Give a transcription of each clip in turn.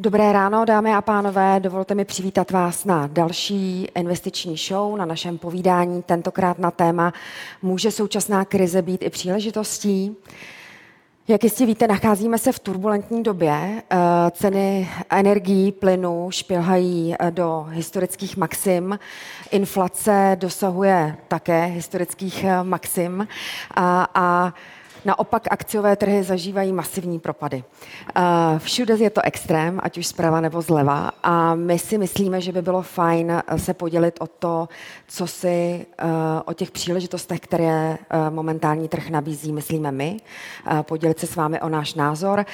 Dobré ráno, dámy a pánové. Dovolte mi přivítat vás na další investiční show, na našem povídání, tentokrát na téma Může současná krize být i příležitostí? Jak jistě víte, nacházíme se v turbulentní době. Eh, ceny energií, plynu špilhají eh, do historických maxim. Inflace dosahuje také historických eh, maxim. A, a Naopak akciové trhy zažívají masivní propady. Eh, všude je to extrém, ať už zprava nebo zleva. A my si myslíme, že by bylo fajn eh, se podělit o to, co si eh, o těch příležitostech, které momentální trh nabízí, myslíme my. Podělit se s vámi o náš názor.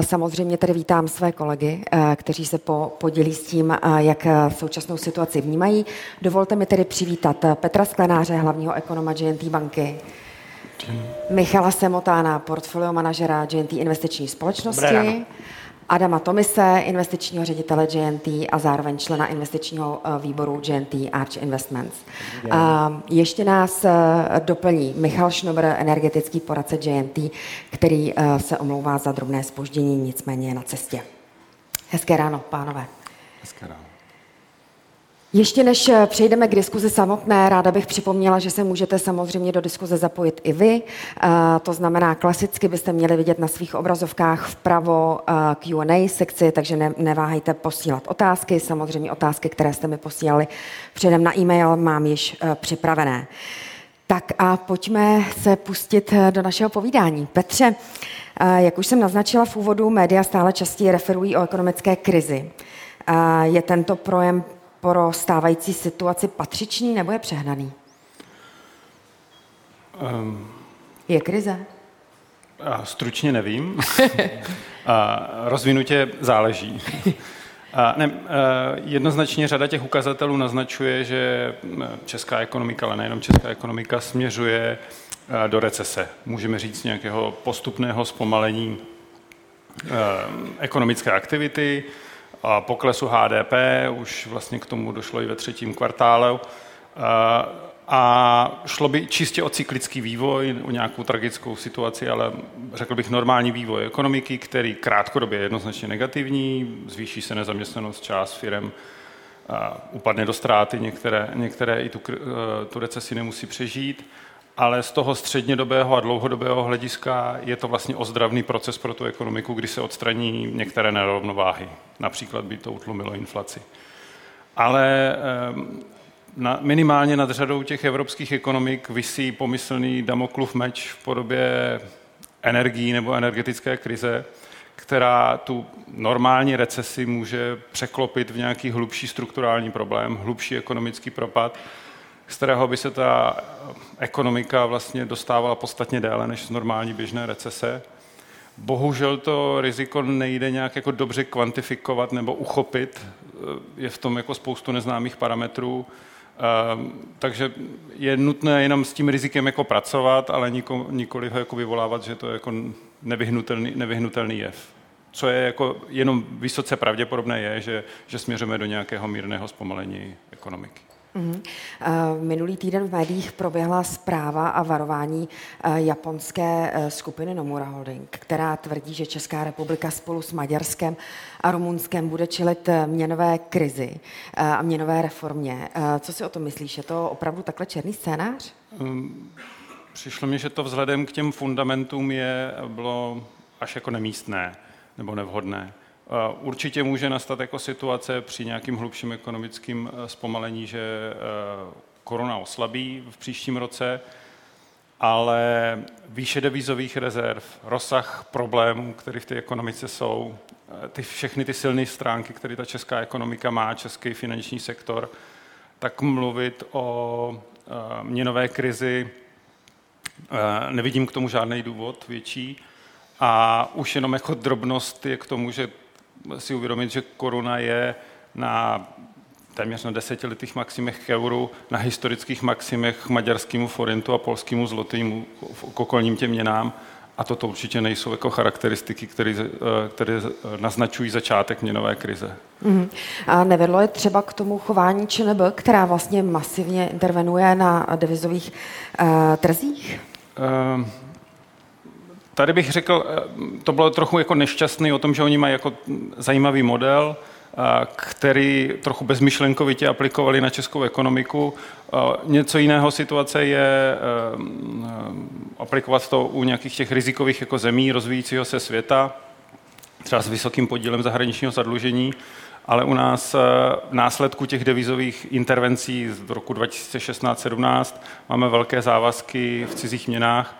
Samozřejmě tedy vítám své kolegy, kteří se podělí s tím, jak současnou situaci vnímají. Dovolte mi tedy přivítat Petra Sklenáře, hlavního ekonoma GNT banky. Michala Semotána, portfolio manažera GNT investiční společnosti. Adama Tomise, investičního ředitele GNT a zároveň člena investičního eh, výboru GNT Arch Investments. A ještě nás eh, doplní Michal Šnobr, energetický poradce GNT, který eh, se omlouvá za drobné spoždění, nicméně je na cestě. Hezké ráno, pánové. Ještě než eh, přejdeme k diskuzi samotné, ráda bych připomněla, že se můžete samozřejmě do diskuze zapojit i vy. Eh, to znamená, klasicky byste měli vidět na svých obrazovkách vpravo eh, Q&A sekci, takže ne, neváhejte posílat otázky. Samozřejmě otázky, které jste mi posílali předem na e-mail, mám již připravené. Tak a pojďme se pustit do našeho povídání. Petře, jak už jsem naznačila v úvodu, média stále častěji referují o ekonomické krizi. Je tento projem pro stávající situaci patřičný nebo je přehnaný? Um, je krize? A stručně nevím. a rozvinutě záleží. A ne, jednoznačně řada těch ukazatelů naznačuje, že česká ekonomika, ale nejenom česká ekonomika, směřuje do recese. Můžeme říct nějakého postupného zpomalení ekonomické aktivity, poklesu HDP, už vlastně k tomu došlo i ve třetím kvartále. A šlo by čistě o cyklický vývoj, o nějakou tragickou situaci, ale řekl bych normální vývoj ekonomiky, který krátkodobě je jednoznačně negativní, zvýší se nezaměstnanost, část firm upadne do ztráty, některé, některé i tu, tu recesi nemusí přežít ale z toho střednědobého a dlouhodobého hlediska je to vlastně ozdravný proces pro tu ekonomiku, kdy se odstraní některé nerovnováhy. Například by to utlumilo inflaci. Ale ehm, na, minimálně nad řadou těch evropských ekonomik vysí pomyslný Damoklův meč v podobě energií nebo energetické krize, která tu normální recesi může překlopit v nějaký hlubší strukturální problém, hlubší ekonomický propad, z kterého by se ta ekonomika vlastně dostávala podstatně déle než z normální běžné recese. Bohužel to riziko nejde nějak jako dobře kvantifikovat nebo uchopit. Je v tom jako spoustu neznámých parametrů. Ehm, takže je nutné jenom s tím rizikem jako pracovat, ale niko, nikoli ho jako vyvolávat, že to je jako nevyhnutelný, nevyhnutelný jev. Co je jako jenom vysoce pravděpodobné je, že, že směřujeme do nějakého mírného zpomalení ekonomiky. Mm-hmm. Minulý týden v médiích proběhla zpráva a varování eh, japonské eh, skupiny Nomura Holding, která tvrdí, že Česká republika spolu s Maďarskem a Rumunskem bude čelit měnové krizi a měnové reformě. Co si o tom myslíš? Je to opravdu takhle černý scénář? Um, přišlo mi, že to vzhledem k těm fundamentům je, bylo až jako nemístné nebo nevhodné. Eh, určitě může nastat jako situace při nějakým hlubším ekonomickým eh, zpomalení, že eh, koruna oslabí v příštím roce, ale výše devizových rezerv, rozsah problémů, které v té ekonomice jsou, ty, všechny ty silné stránky, které ta česká ekonomika má, český finanční sektor, tak mluvit o měnové krizi nevidím k tomu žádný důvod větší. A už jenom jako drobnost je k tomu, že si uvědomit, že koruna je na téměř na desetiletých maximech k euru, na historických maximech maďarskému forintu a polskému zlotýmu k okolním těm měnám. A toto určitě nejsou jako charakteristiky, které, eh, které naznačují začátek měnové krize. Mm. A nevedlo je třeba k tomu chování ČNB, která vlastně masivně intervenuje na devizových uh, trzích? Uh, tady bych řekl, to bylo trochu jako nešťastný o tom, že oni mají jako zajímavý model, který trochu bezmyšlenkovitě aplikovali na českou ekonomiku. Něco jiného situace je aplikovat to u nějakých těch rizikových jako zemí rozvíjícího se světa, třeba s vysokým podílem zahraničního zadlužení, ale u nás v následku těch devizových intervencí z roku 2016-17 máme velké závazky v cizích měnách,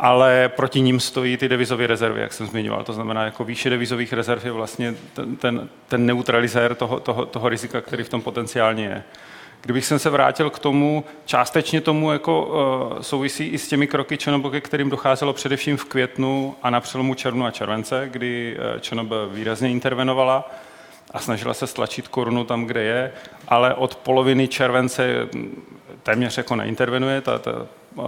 ale proti ním stojí ty devizové rezervy, jak jsem zmiňoval. To znamená, jako výše devizových rezerv je vlastně ten, ten, ten neutralizér toho, toho, toho rizika, který v tom potenciálně je. Kdybych jsem se vrátil k tomu, částečně tomu jako uh, souvisí i s těmi kroky ČNB, ke kterým docházelo především v květnu a na přelomu červnu a července, kdy uh, ČNB výrazně intervenovala a snažila se stlačit korunu tam, kde je, ale od poloviny července téměř jako neintervenuje. Ta, ta, uh,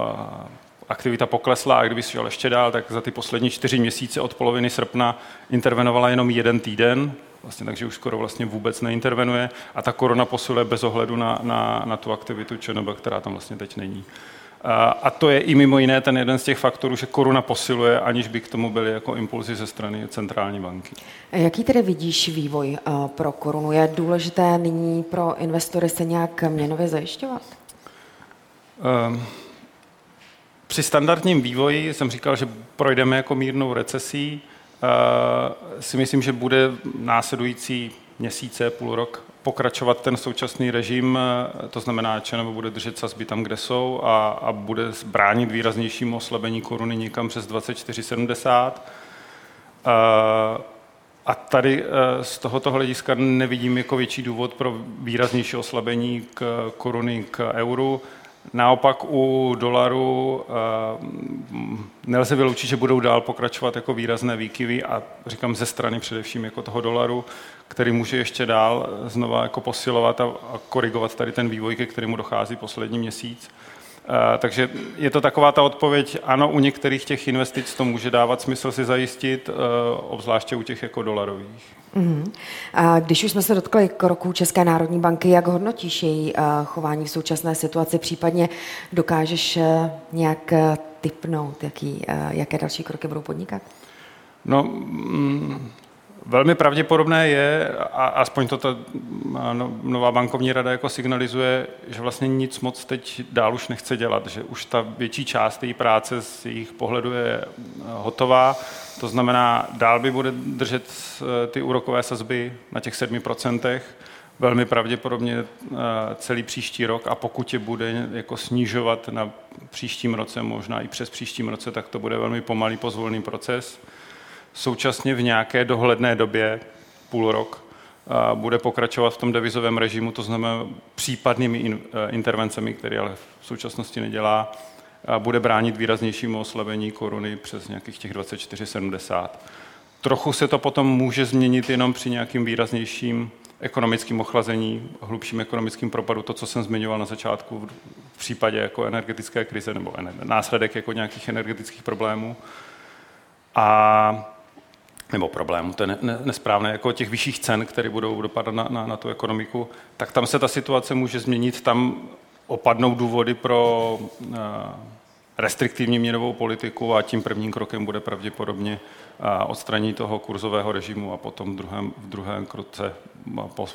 aktivita poklesla a kdyby šel ještě dál, tak za ty poslední čtyři měsíce od poloviny srpna intervenovala jenom jeden týden, vlastně, takže už skoro vlastně vůbec neintervenuje a ta korona posiluje bez ohledu na, na, na tu aktivitu ČNB, která tam vlastně teď není. A to je i mimo jiné ten jeden z těch faktorů, že koruna posiluje, aniž by k tomu byly jako impulzy ze strany centrální banky. Jaký tedy vidíš vývoj pro korunu? Je důležité nyní pro investory se nějak měnově zajišťovat? Um, při standardním vývoji jsem říkal, že projdeme jako mírnou recesí. Uh, si myslím, že bude následující měsíce, půl rok pokračovat ten současný režim, to znamená, že nebo bude držet sazby tam, kde jsou a, a bude bránit výraznějšímu oslabení koruny někam přes 24,70. Uh, a tady z tohoto hlediska nevidím jako větší důvod pro výraznější oslabení k koruny k euru. Naopak u dolaru uh, nelze vyloučit, že budou dál pokračovat jako výrazné výkyvy a říkám ze strany především jako toho dolaru, který může ještě dál znova jako posilovat a korigovat tady ten vývoj, ke kterému dochází poslední měsíc. Uh, takže je to taková ta odpověď, ano, u některých těch investic to může dávat smysl si zajistit, uh, obzvláště u těch jako dolarových. Mm-hmm. A když už jsme se dotkli kroků České národní banky, jak hodnotíš její uh, chování v současné situaci, případně dokážeš nějak typnout, jaký, jaké další kroky budou podnikat? No, mm, velmi pravděpodobné je, a aspoň to ta no, nová bankovní rada jako signalizuje, že vlastně nic moc teď dál už nechce dělat, že už ta větší část její práce z jejich pohledu je hotová to znamená, dál by bude držet eh, ty úrokové sazby na těch 7%, velmi pravděpodobně eh, celý příští rok a pokud je bude jako snižovat na příštím roce, možná i přes příštím roce, tak to bude velmi pomalý pozvolný proces. Současně v nějaké dohledné době, půl rok, eh, bude pokračovat v tom devizovém režimu, to znamená případnými intervencemi, které ale v současnosti nedělá, bude bránit výraznějšímu oslabení koruny přes nějakých těch 24,70. Trochu se to potom může změnit jenom při nějakým výraznějším ekonomickým ochlazení, hlubším ekonomickým propadu, to, co jsem zmiňoval na začátku v případě jako energetické krize nebo následek jako nějakých energetických problémů. A nebo problémů, to je ne, ne, nesprávné, jako těch vyšších cen, které budou dopadat na, na, na tu ekonomiku, tak tam se ta situace může změnit, tam opadnou důvody pro uh, restriktivní měnovou politiku a tím prvním krokem bude pravděpodobně odstranění toho kurzového režimu a potom v druhém, v druhém kroce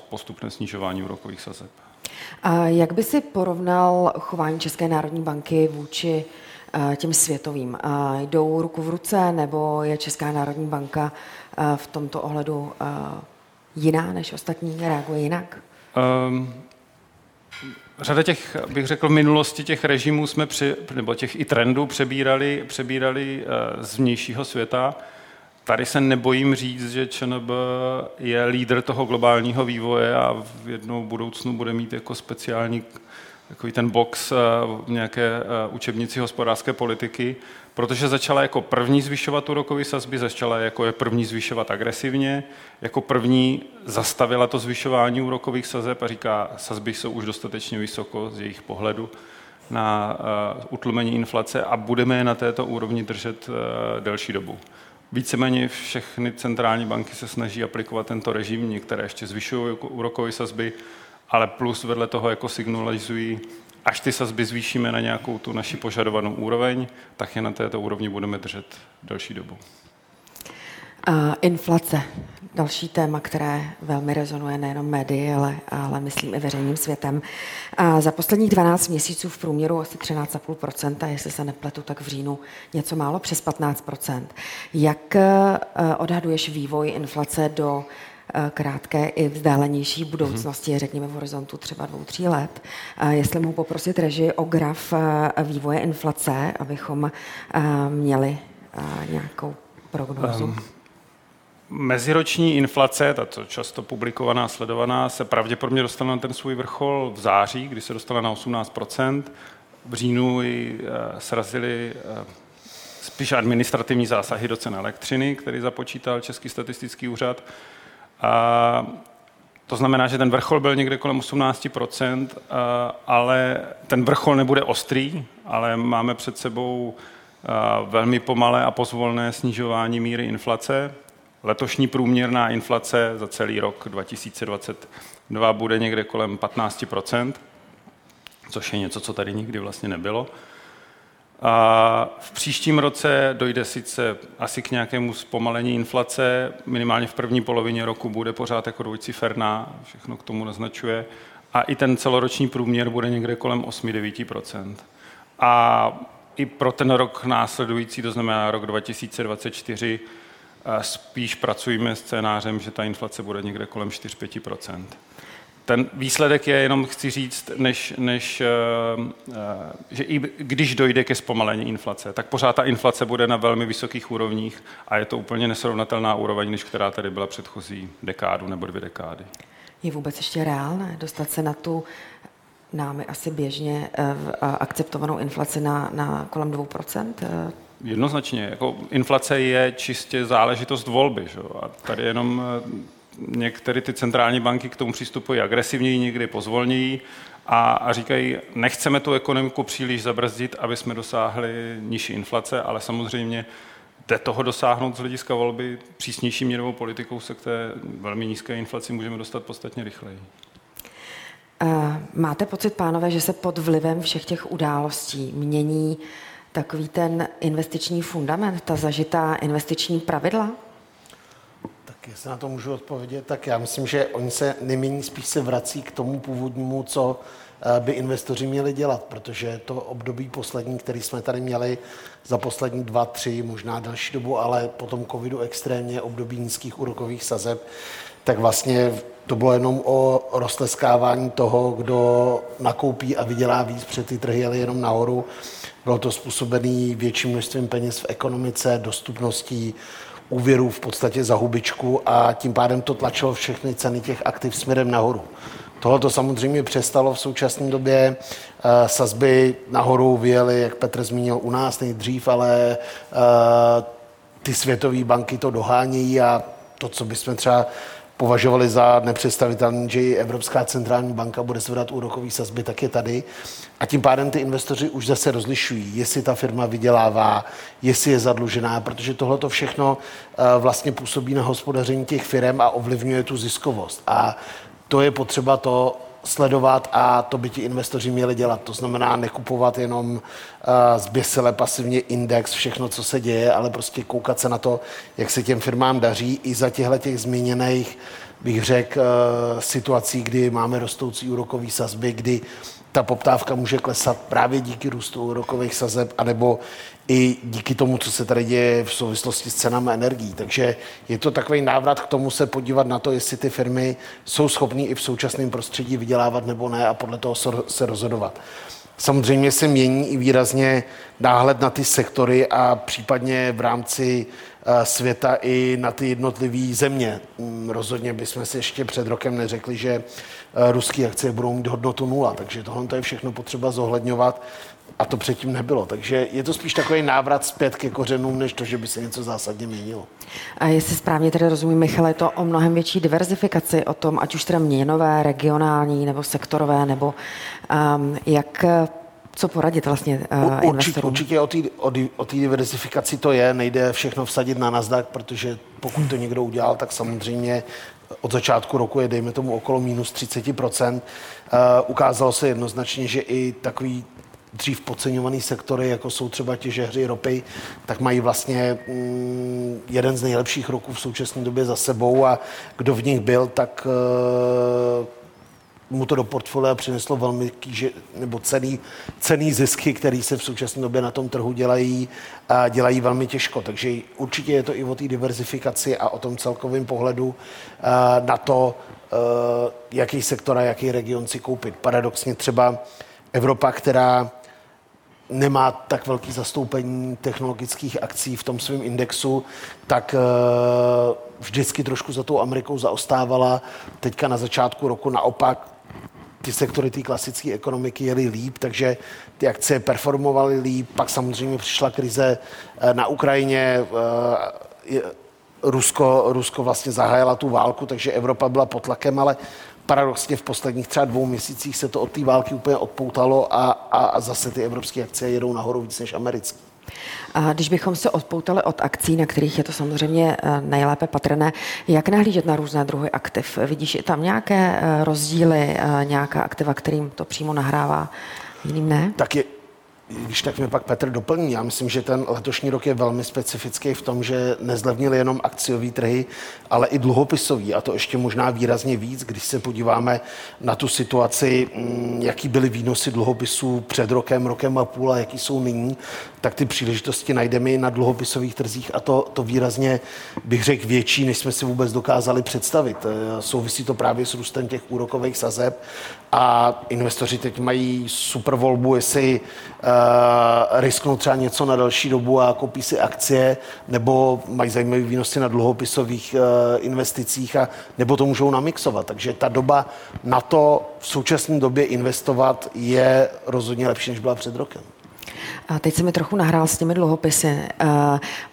postupné snižování úrokových sazeb. A jak by si porovnal chování České národní banky vůči těm světovým? Jdou ruku v ruce nebo je Česká národní banka v tomto ohledu jiná než ostatní, reaguje jinak? Um, Řada těch, bych řekl, v minulosti těch režimů jsme, při, nebo těch i trendů přebírali, přebírali eh, z vnějšího světa. Tady se nebojím říct, že ČNB je lídr toho globálního vývoje a v jednou budoucnu bude mít jako speciální takový ten box eh, nějaké eh, učebnici hospodářské politiky, protože začala jako první zvyšovat úrokové sazby, začala jako je první zvyšovat agresivně, jako první zastavila to zvyšování úrokových sazeb a říká, sazby jsou už dostatečně vysoko z jejich pohledu na uh, utlumení inflace a budeme je na této úrovni držet delší dobu. Víceméně všechny centrální banky se snaží aplikovat tento režim, některé ještě zvyšují úrokové sazby, ale plus vedle toho jako signalizují až ty sazby zvýšíme na nějakou tu naši požadovanou úroveň, tak je na této úrovni budeme držet delší dobu. Uh, inflace, další téma, které velmi rezonuje nejenom médii, ale, ale myslím i veřejným světem. Uh, za posledních 12 měsíců v průměru asi 13,5%, jestli se nepletu, tak v říjnu něco málo přes 15%. Jak uh, odhaduješ vývoj inflace do krátké i vzdálenější budoucnosti, mm-hmm. řekněme v horizontu třeba dvou, tří let. Jestli mohu poprosit reži o graf vývoje inflace, abychom měli nějakou prognózu. Um. Meziroční inflace, tato často publikovaná, sledovaná, se pravděpodobně dostala na ten svůj vrchol v září, kdy se dostala na 18% V říjnu ji eh, srazily eh, spíš administrativní zásahy do cen elektřiny, který započítal Český statistický úřad. A to znamená, že ten vrchol byl někde kolem 18 eh, ale ten vrchol nebude ostrý, ale máme před sebou velmi pomalé a pozvolné snižování míry inflace. Letošní průměrná inflace za celý rok 2022 bude někde kolem 15% což je něco, co tady nikdy vlastně nebylo. A v příštím roce dojde sice asi k nějakému zpomalení inflace, minimálně v první polovině roku bude pořád jako dvojciferná, všechno k tomu naznačuje, a i ten celoroční průměr bude někde kolem 8-9% A i pro ten rok následující, to znamená rok 2024, spíš pracujeme scénářem, že ta inflace bude někde kolem 4-5 ten výsledek je, jenom chci říct, než, než, eh, eh, že i když dojde ke zpomalení inflace, tak pořád ta inflace bude na velmi vysokých úrovních a je to úplně nesrovnatelná úroveň, než která tady byla předchozí dekádu nebo dvě dekády. Je vůbec ještě reálné dostat se na tu námi asi běžně eh, akceptovanou inflaci na, na kolem 2%? Jednoznačně. Jako inflace je čistě záležitost volby. Že? A tady jenom některé ty centrální banky k tomu přistupují agresivněji, někdy pozvolněji a, a říkají, nechceme tu ekonomiku příliš zabrzdit, aby jsme dosáhli nižší inflace, ale samozřejmě jde toho dosáhnout z hlediska volby přísnější měnovou politikou se k té velmi nízké inflaci můžeme dostat podstatně rychleji. Eh, máte pocit, pánové, že se pod vlivem všech těch událostí mění takový ten investiční fundament, ta zažitá investiční pravidla? Jestli na to můžu odpovědět, tak já myslím, že oni se nemění, spíš se vrací k tomu původnímu, co eh, by investoři měli dělat, protože to období poslední, který jsme tady měli za poslední dva, tři, možná další dobu, ale potom covidu extrémně období nízkých úrokových sazeb, tak vlastně to bylo jenom o rozleskávání toho, kdo nakoupí a vydělá víc, před ty trhy jeli jenom nahoru. Bylo to způsobené větším množstvím peněz v ekonomice, dostupností úvěrů v podstatě za hubičku a tím pádem to tlačilo všechny ceny těch aktiv směrem nahoru. Tohle to samozřejmě přestalo v současné době. Eh, sazby nahoru vyjely, jak Petr zmínil, u nás nejdřív, ale eh, ty světové banky to dohánějí a to, co bychom třeba považovali za nepředstavitelné, že i Evropská centrální banka bude zvedat úrokové sazby, tak je tady. A tím pádem ty investoři už zase rozlišují, jestli ta firma vydělává, jestli je zadlužená, protože tohle to všechno eh, vlastně působí na hospodaření těch firm a ovlivňuje tu ziskovost. A to je potřeba to sledovat a to by ti investoři měli dělat. To znamená nekupovat jenom uh, zběsile pasivně index, všechno, co se děje, ale prostě koukat se na to, jak se těm firmám daří i za těchto těch zmíněných, bych řekl, uh, situací, kdy máme rostoucí úrokový sazby, kdy ta poptávka může klesat právě díky růstu úrokových sazeb, anebo i díky tomu, co se tady děje v souvislosti s cenami energií. Takže je to takový návrat k tomu se podívat na to, jestli ty firmy jsou schopné i v současném prostředí vydělávat nebo ne a podle toho se rozhodovat. Samozřejmě se mění i výrazně náhled na ty sektory a případně v rámci eh, světa i na ty jednotlivé země. Mm, rozhodně bychom si ještě před rokem neřekli, že eh, ruské akcie budou mít hodnotu nula, takže tohle je všechno potřeba zohledňovat a to předtím nebylo. Takže je to spíš takový návrat zpět ke kořenům, než to, že by se něco zásadně měnilo. A jestli správně tedy rozumím, Michal, je to o mnohem větší diverzifikaci o tom, ať už teda měnové, regionální nebo sektorové, nebo um, jak co poradit vlastně uh, určitě, investorům? Určitě o té o tý diversifikaci to je, nejde všechno vsadit na Nasdaq, protože pokud to někdo udělal, tak samozřejmě od začátku roku je, dejme tomu, okolo minus 30%. Ukázalo se jednoznačně, že i takový dřív podceňovaný sektory, jako jsou třeba těžeři ropy, tak mají vlastně mm, jeden z nejlepších roků v současné době za sebou a kdo v nich byl, tak mu to do portfolia přineslo velmi kýže, nebo cený, cený zisky, které se v současné době na tom trhu dělají, a dělají velmi těžko. Takže určitě je to i o té diverzifikaci a o tom celkovém pohledu na to, jaký sektor a jaký region si koupit. Paradoxně třeba Evropa, která nemá tak velký zastoupení technologických akcí v tom svém indexu, tak vždycky trošku za tou Amerikou zaostávala. Teďka na začátku roku naopak ty sektory té klasické ekonomiky jeli líp, takže ty akcie performovaly líp. Pak samozřejmě přišla krize eh, na Ukrajině, eh, Rusko, Rusko vlastně zahájila tu válku, takže Evropa byla pod tlakem, ale paradoxně v posledních třeba dvou měsících se to od té války úplně odpoutalo a, a zase ty evropské akcie jedou nahoru víc než americké. A když bychom se odpoutali od akcí, na kterých je to samozřejmě eh, nejlépe patrné, jak nahlížet na různé druhy aktiv? Vidíš i tam nějaké eh, rozdíly, eh, nějaká aktiva, kterým to přímo nahrává, jiným ne? Tak je, když tak mě pak Petr doplní, já myslím, že ten letošní rok je velmi specifický v tom, že nezlevnili jenom akciové trhy, ale i dluhopisový a to ještě možná výrazně víc, když se podíváme na tu situaci, mm, jaký byly výnosy dluhopisů před rokem, rokem a půl a jaký jsou nyní, tak ty příležitosti najdeme i na dluhopisových trzích a to, to výrazně, bych řekl, větší, než jsme si vůbec dokázali představit. Eh, souvisí to právě s růstem těch úrokových sazeb a investoři teď mají super volbu, jestli uh, risknou třeba něco na další dobu a koupí si akcie, nebo mají zajímavé výnosy na dluhopisových uh, investicích, a, nebo to můžou namixovat. Takže ta doba na to v současné době investovat je rozhodně lepší, než byla před rokem. A teď se mi trochu nahrál s těmi dluhopisy.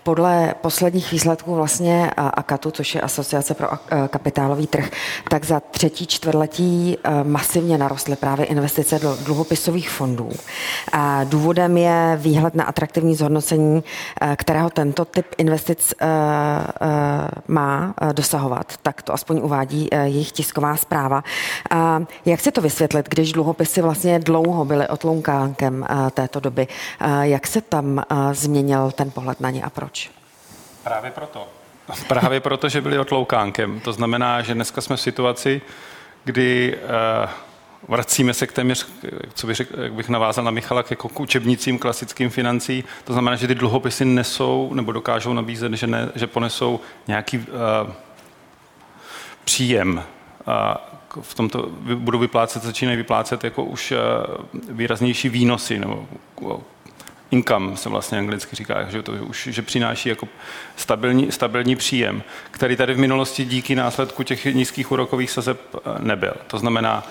Podle posledních výsledků vlastně AKATu, což je Asociace pro kapitálový trh, tak za třetí čtvrtletí masivně narostly právě investice do dluhopisových fondů. A důvodem je výhled na atraktivní zhodnocení, kterého tento typ investic má dosahovat. Tak to aspoň uvádí jejich tisková zpráva. A jak se to vysvětlit, když dluhopisy vlastně dlouho byly otloukánkem této doby? Jak se tam změnil ten pohled na ně a proč? Právě proto. Právě proto, že byli otloukánkem. To znamená, že dneska jsme v situaci, kdy uh, vracíme se k téměř, co bych, řekl, bych navázal na Michala, jako k učebnicím klasickým financí. To znamená, že ty dluhopisy nesou nebo dokážou nabízet, že, ne, že ponesou nějaký uh, příjem. Uh, v tomto budou vyplácet, začínají vyplácet jako už uh, výraznější výnosy nebo income se vlastně anglicky říká, že to už že přináší jako stabilní, stabilní příjem, který tady v minulosti díky následku těch nízkých úrokových sazeb eh, nebyl. To znamená,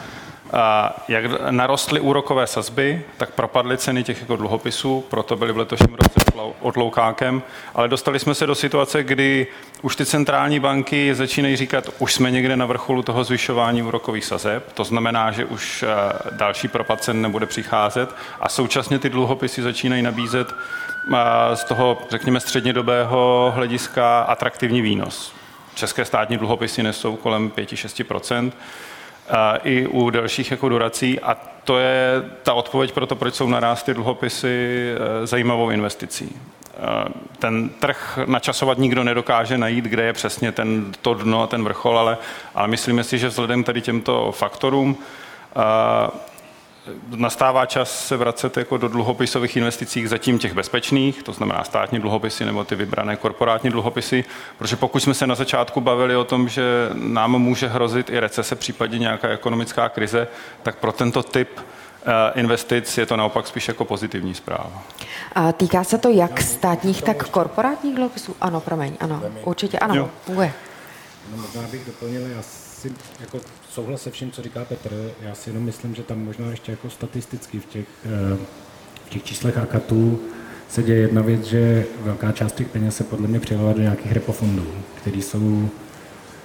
jak narostly úrokové sazby, tak propadly ceny těch jako dluhopisů, proto byly v letošním roce odloukákem, ale dostali jsme se do situace, kdy už ty centrální banky začínají říkat, už jsme někde na vrcholu toho zvyšování úrokových sazeb, to znamená, že už eh, další propad cen nebude přicházet. A současně ty dluhopisy začínají nabízet eh, z toho, řekněme, střednědobého hlediska atraktivní výnos. České státní dluhopisy nesou kolem 5-6 i u dalších jako durací a to je ta odpověď pro to, proč jsou naraz ty dluhopisy e, zajímavou investicí. E, ten trh načasovat nikdo nedokáže najít, kde je přesně ten, to dno a ten vrchol, ale, ale myslíme si, že vzhledem tady těmto faktorům e, nastává čas se vracet jako do dluhopisových investicích zatím těch bezpečných, to znamená státní dluhopisy nebo ty vybrané korporátní dluhopisy, protože pokud jsme se na začátku bavili o tom, že nám může hrozit i recese, případně nějaká ekonomická krize, tak pro tento typ eh, investic je to naopak spíš jako pozitivní zpráva. A týká se to jak státních, tak korporátních dluhopisů? Ano, promiň, ano, určitě ano, funguje. No, možná bych doplnil, já si jako souhlas se vším, co říká Petr. Já si jenom myslím, že tam možná ještě jako statisticky v těch, eh, v těch číslech akatů se děje jedna věc, že velká část těch peněz se podle mě přelila do nějakých repofondů, které jsou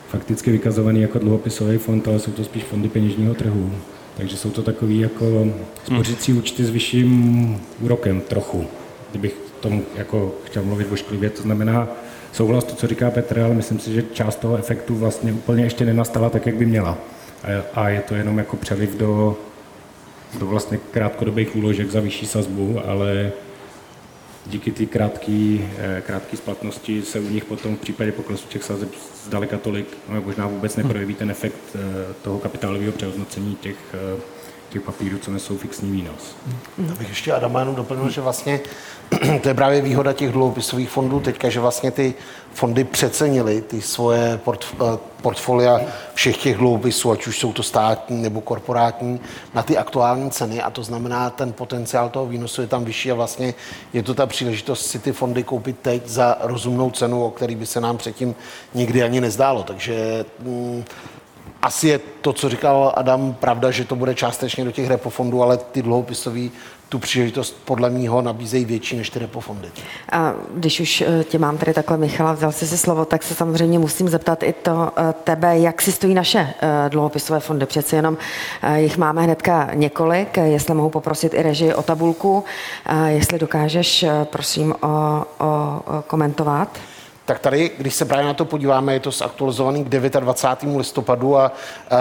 fakticky vykazovaný jako dluhopisový fond, ale jsou to spíš fondy peněžního trhu. Takže jsou to takový jako spořící účty s vyšším úrokem trochu, kdybych tomu jako chtěl mluvit ošklivě. To znamená, souhlas to, co říká Petr, ale myslím si, že část toho efektu vlastně úplně ještě nenastala tak, jak by měla. A je to jenom jako přeliv do, do vlastně krátkodobých úložek za vyšší sazbu, ale díky té krátké eh, krátký splatnosti se u nich potom v případě poklesu těch sazeb zdaleka tolik, no, možná vůbec neprojeví ten efekt eh, toho kapitálového přehodnocení těch eh, těch papírů, co nesou fixní výnos. Mm. bych ještě Adama jenom doplnil, že vlastně to je právě výhoda těch dluhopisových fondů teďka, že vlastně ty fondy přecenily ty svoje eh, portfolia všech těch dluhopisů, ať už jsou to státní nebo korporátní, na ty aktuální ceny a to znamená, ten potenciál toho výnosu je tam vyšší a vlastně je to ta příležitost si ty fondy koupit teď za rozumnou cenu, o který by se nám předtím nikdy ani nezdálo. Takže mm, asi je to, co říkal Adam, pravda, že to bude částečně do těch repofondů, ale ty dluhopisové tu příležitost podle mého nabízejí větší než ty repofondy. A když už eh, tě mám tady takhle, Michala, vzal jsi si slovo, tak se samozřejmě musím zeptat i to eh, tebe, jak si stojí naše eh, dluhopisové fondy. Přeci jenom jich máme hnedka několik, jestli mohu poprosit i režii o tabulku, jestli dokážeš, prosím, o, o komentovat tak tady, když se právě na to podíváme, je to zaktualizovaný k 29. listopadu a uh,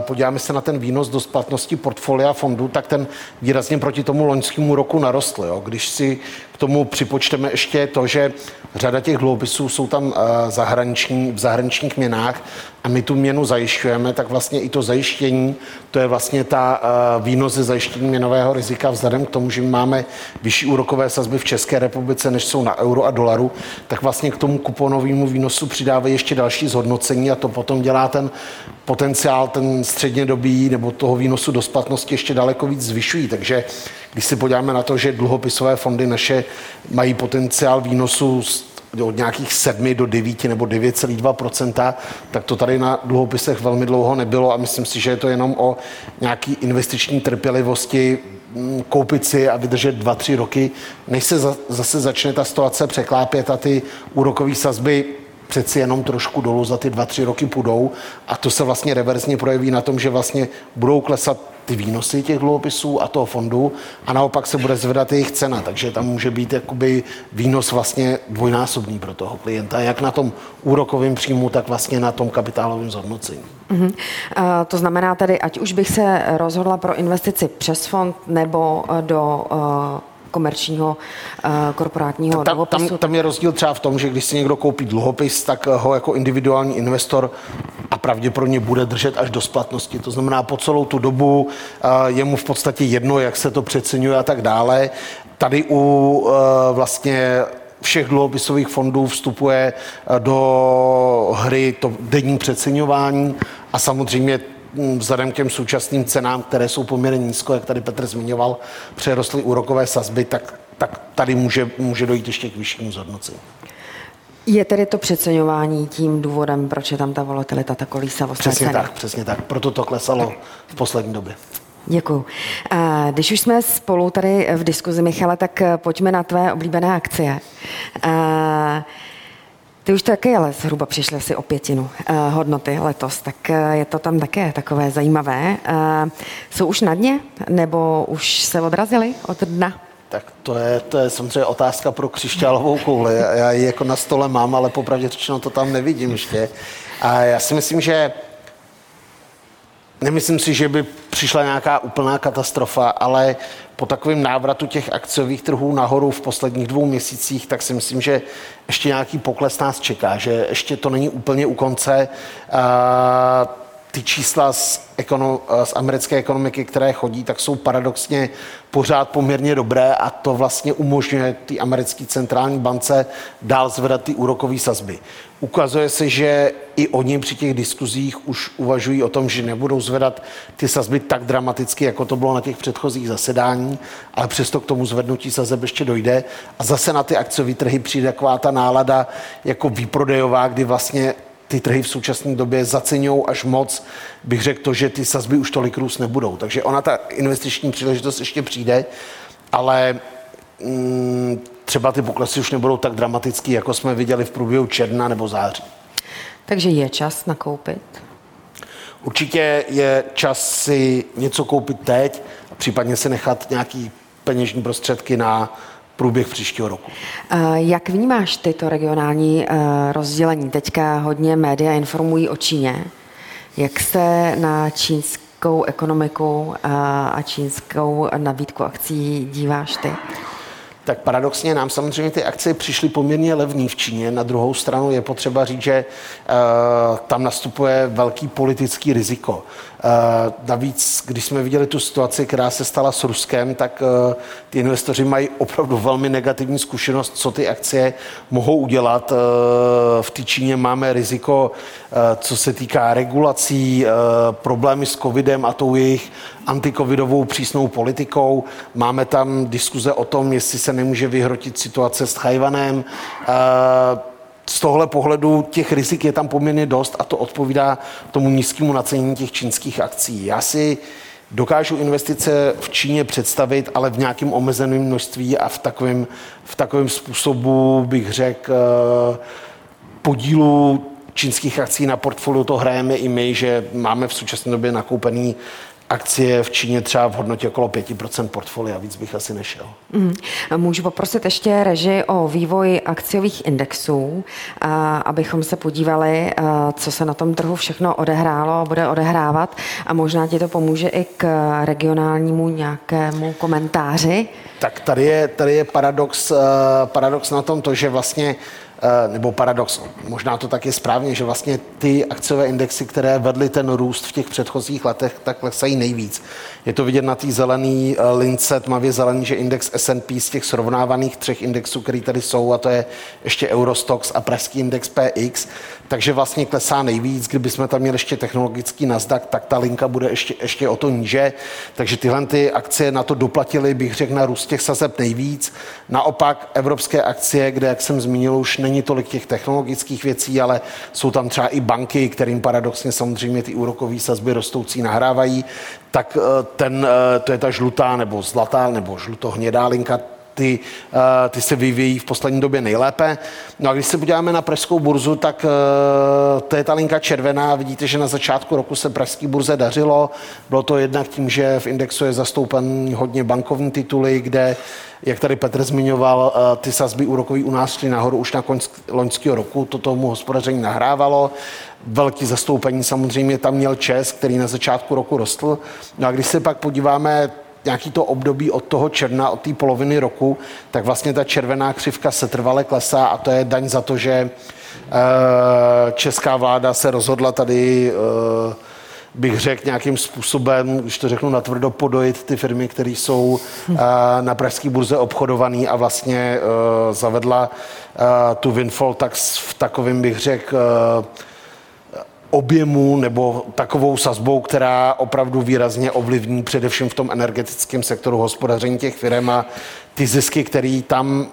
podíváme se na ten výnos do splatnosti portfolia fondu, tak ten výrazně proti tomu loňskému roku narostl. Jo. Když si k tomu připočteme ještě to, že řada těch dluhopisů jsou tam uh, zahraniční, v zahraničních měnách a my tu měnu zajišťujeme, tak vlastně i to zajištění, to je vlastně ta uh, výnos ze zajištění měnového rizika vzhledem k tomu, že máme vyšší úrokové sazby v České republice, než jsou na euro a dolaru, tak vlastně k tomu kuponovému výnosu přidávají ještě další zhodnocení a to potom dělá ten potenciál, ten střednědobý nebo toho výnosu do splatnosti ještě daleko víc zvyšují. Takže když se podíváme na to, že dluhopisové fondy naše mají potenciál výnosu od nějakých 7 do 9 nebo 9,2% tak to tady na dluhopisech velmi dlouho nebylo a myslím si, že je to jenom o nějaký investiční trpělivosti mm, koupit si a vydržet dva, tři roky, než se zase začne ta situace překlápět a ty úrokové sazby přeci jenom trošku dolů za ty dva, tři roky půjdou. A to se vlastně reverzně projeví na tom, že vlastně budou klesat ty výnosy těch dluhopisů a toho fondu a naopak se bude zvedat jejich cena, takže tam může být jakoby výnos vlastně dvojnásobný pro toho klienta, jak na tom úrokovém příjmu, tak vlastně na tom kapitálovém zhodnocení. Uh-huh. Uh, to znamená tedy, ať už bych se rozhodla pro investici přes fond nebo do uh, komerčního uh, korporátního tam, dluhopisu. Tam, tam je rozdíl třeba v tom, že když si někdo koupí dluhopis, tak ho jako individuální investor a pravděpodobně bude držet až do splatnosti. To znamená, po celou tu dobu uh, je mu v podstatě jedno, jak se to přeceňuje a tak dále. Tady u vlastně všech dluhopisových fondů vstupuje do hry to denní přeceňování a samozřejmě vzhledem k těm současným cenám, které jsou poměrně nízko, jak tady Petr zmiňoval, přerostly úrokové sazby, tak, tak tady může, může dojít ještě k vyššímu zhodnocení. Je tedy to přeceňování tím důvodem, proč je tam ta volatilita, ta kolísavost? Přesně tak, přesně tak. Proto to klesalo v poslední době. Děkuji. Když už jsme spolu tady v diskuzi, Michale, tak pojďme na tvé oblíbené akcie. Ty už taky ale zhruba přišly asi o pětinu uh, hodnoty letos, tak uh, je to tam také takové zajímavé. Uh, jsou už na dně, nebo už se odrazili od dna? Tak to je, to je samozřejmě otázka pro křišťálovou kouli. Já ji jako na stole mám, ale popravdě řečeno to tam nevidím ještě. A já si myslím, že nemyslím si, že by přišla nějaká úplná katastrofa, ale po takovém návratu těch akciových trhů nahoru v posledních dvou měsících, tak si myslím, že ještě nějaký pokles nás čeká, že ještě to není úplně u konce. Ty čísla z, ekono, z americké ekonomiky, které chodí, tak jsou paradoxně pořád poměrně dobré a to vlastně umožňuje ty americké centrální bance dál zvedat ty úrokové sazby. Ukazuje se, že i oni při těch diskuzích už uvažují o tom, že nebudou zvedat ty sazby tak dramaticky, jako to bylo na těch předchozích zasedání, ale přesto k tomu zvednutí sazeb ještě dojde. A zase na ty akciové trhy přijde taková ta nálada jako výprodejová, kdy vlastně ty trhy v současné době zaceňují až moc, bych řekl to, že ty sazby už tolik růst nebudou. Takže ona ta investiční příležitost ještě přijde, ale mm, třeba ty poklesy už nebudou tak dramatický, jako jsme viděli v průběhu června nebo září. Takže je čas nakoupit? Určitě je čas si něco koupit teď, případně se nechat nějaký peněžní prostředky na průběh příštího roku. Jak vnímáš tyto regionální rozdělení? Teďka hodně média informují o Číně. Jak se na čínskou ekonomiku a čínskou nabídku akcí díváš ty? tak paradoxně nám samozřejmě ty akcie přišly poměrně levný v Číně. Na druhou stranu je potřeba říct, že uh, tam nastupuje velký politický riziko. Uh, navíc, když jsme viděli tu situaci, která se stala s Ruskem, tak uh, ty investoři mají opravdu velmi negativní zkušenost, co ty akcie mohou udělat. Uh, v té Číně máme riziko, co se týká regulací, problémy s covidem a tou jejich antikovidovou přísnou politikou. Máme tam diskuze o tom, jestli se nemůže vyhrotit situace s Chajvanem. Z tohle pohledu těch rizik je tam poměrně dost a to odpovídá tomu nízkému nacenění těch čínských akcí. Já si dokážu investice v Číně představit, ale v nějakém omezeném množství a v takovém, v takovém způsobu bych řekl eh, podílu čínských akcí na portfoliu to hrajeme i my, že máme v současné době nakoupený akcie v Číně třeba v hodnotě okolo 5% portfolia, víc bych asi nešel. Mm. Můžu poprosit ještě reži o vývoj akciových indexů, a abychom se podívali, co se na tom trhu všechno odehrálo a bude odehrávat a možná ti to pomůže i k regionálnímu nějakému komentáři. Tak tady je, tady je paradox, paradox na tom to, že vlastně Eh, nebo paradox, možná to tak je správně, že vlastně ty akciové indexy, které vedly ten růst v těch předchozích letech, tak klesají nejvíc. Je to vidět na té zelené eh, lince, tmavě zelený, že index S&P z těch srovnávaných třech indexů, který tady jsou, a to je ještě Eurostox a pražský index PX, takže vlastně klesá nejvíc. Kdyby jsme tam měli ještě technologický Nasdaq, tak ta linka bude ještě, ještě o to níže. Takže tyhle ty akcie na to doplatily, bych řekl, na růst těch sazeb nejvíc. Naopak evropské akcie, kde, jak jsem zmínil, už není tolik těch technologických věcí, ale jsou tam třeba i banky, kterým paradoxně samozřejmě ty úrokové sazby rostoucí nahrávají, tak eh, ten, eh, to je ta žlutá nebo zlatá nebo žlutohnědá linka, ty, eh, ty se vyvíjí v poslední době nejlépe. No a když se podíváme na pražskou burzu, tak eh, to je ta linka červená. Vidíte, že na začátku roku se pražské burze dařilo. Bylo to jednak tím, že v indexu je zastoupen hodně bankovní tituly, kde jak tady Petr zmiňoval, eh, ty sazby úrokový u nás šly nahoru už na konc loňského roku, to tomu hospodaření nahrávalo. Velký zastoupení samozřejmě tam měl Čes, který na začátku roku rostl. No a když se pak podíváme nějaký to období od toho června, od té poloviny roku, tak vlastně ta červená křivka se trvale klesá a to je daň za to, že eh, česká vláda se rozhodla tady eh, bych řekl nějakým způsobem, když to řeknu natvrdo, podojit ty firmy, které jsou eh, na pražské burze obchodované a vlastně zavedla tu windfall tax v takovým, bych řekl, objemu nebo takovou sazbou, která opravdu výrazně ovlivní především v tom energetickém sektoru hospodaření těch firm a ty zisky, které tam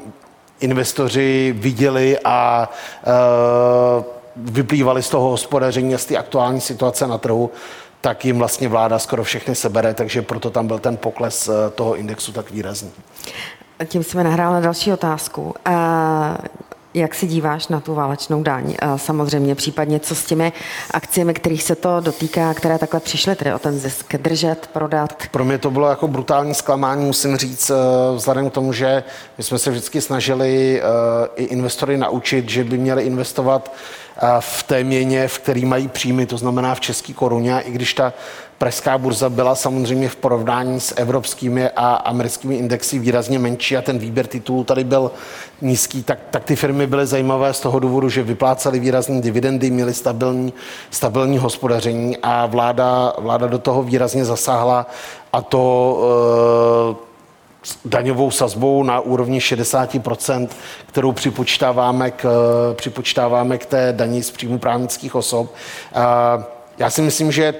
investoři viděli a e, vyplývaly z toho hospodaření a z té aktuální situace na trhu, tak jim vlastně vláda skoro všechny sebere, takže proto tam byl ten pokles e, toho indexu tak výrazný. Tím jsme nahráli další otázku. Jak si díváš na tu válečnou daň? Samozřejmě případně co s těmi akciemi, kterých se to dotýká, které takhle přišly, tedy o ten zisk držet, prodat? Pro mě to bylo jako brutální zklamání, musím říct, eh, vzhledem k tomu, že my jsme se vždycky snažili eh, i investory naučit, že by měli investovat eh, v té měně, v který mají příjmy, to znamená v české koruně, i když ta pražská burza byla samozřejmě v porovnání s evropskými a americkými indexy výrazně menší a ten výběr titulů tady byl nízký, tak, tak ty firmy byly zajímavé z toho důvodu, že vyplácely výrazné dividendy, měly stabilní, stabilní hospodaření a vláda, vláda do toho výrazně zasáhla a to e, daňovou sazbou na úrovni 60%, kterou připočítáváme k, připočítáváme k té daní z příjmu právnických osob. Já si myslím, že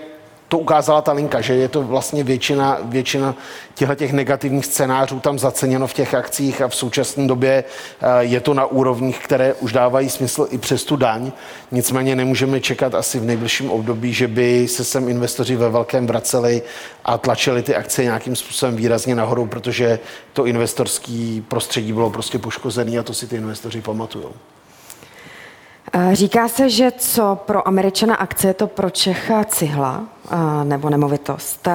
to ukázala ta linka, že je to vlastně většina, většina těchto těch negativních scénářů tam zaceněno v těch akcích a v současné době eh, je to na úrovních, které už dávají smysl i přes tu daň. Nicméně nemůžeme čekat asi v nejbližším období, že by se sem investoři ve velkém vraceli a tlačili ty akcie nějakým způsobem výrazně nahoru, protože to investorský prostředí bylo prostě poškozené a to si ty investoři pamatují. Říká se, že co pro Američana akce, je to pro Čecha cihla nebo nemovitost.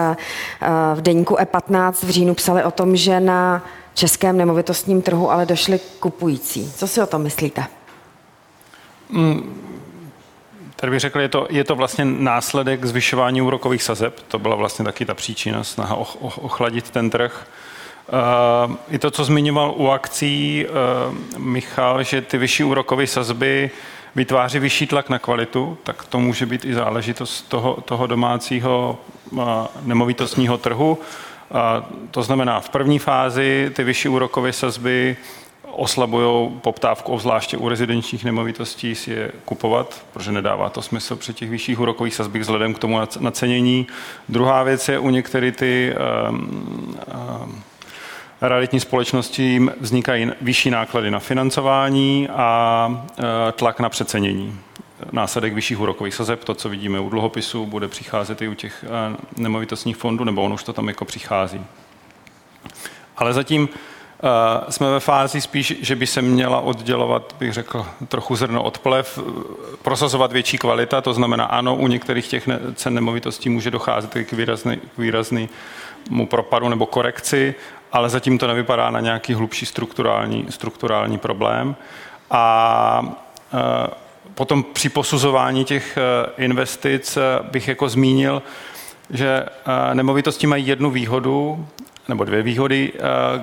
V deníku E15 v říjnu psali o tom, že na českém nemovitostním trhu ale došli kupující. Co si o tom myslíte? Mm, tady bych řekl, je to, je to vlastně následek zvyšování úrokových sazeb. To byla vlastně taky ta příčina, snaha ochladit ten trh. Uh, I to, co zmiňoval u akcí uh, Michal, že ty vyšší úrokové sazby vytváří vyšší tlak na kvalitu, tak to může být i záležitost toho, toho domácího nemovitostního trhu. To znamená, v první fázi ty vyšší úrokové sazby oslabují poptávku, obzvláště u rezidenčních nemovitostí si je kupovat, protože nedává to smysl při těch vyšších úrokových sazbách vzhledem k tomu nacenění. Druhá věc je u některých ty um, um, realitní společnosti vznikají vyšší náklady na financování a e, tlak na přecenění. Následek vyšších úrokových sazeb, to, co vidíme u dluhopisů, bude přicházet i u těch e, nemovitostních fondů, nebo ono už to tam jako přichází. Ale zatím e, jsme ve fázi spíš, že by se měla oddělovat, bych řekl, trochu zrno od plev, prosazovat větší kvalita, to znamená, ano, u některých těch cen nemovitostí může docházet k výrazný, k výraznému propadu nebo korekci, ale zatím to nevypadá na nějaký hlubší strukturální, strukturální problém. A e, potom při posuzování těch e, investic e, bych jako zmínil, že nemovitosti mají jednu výhodu, nebo dvě výhody,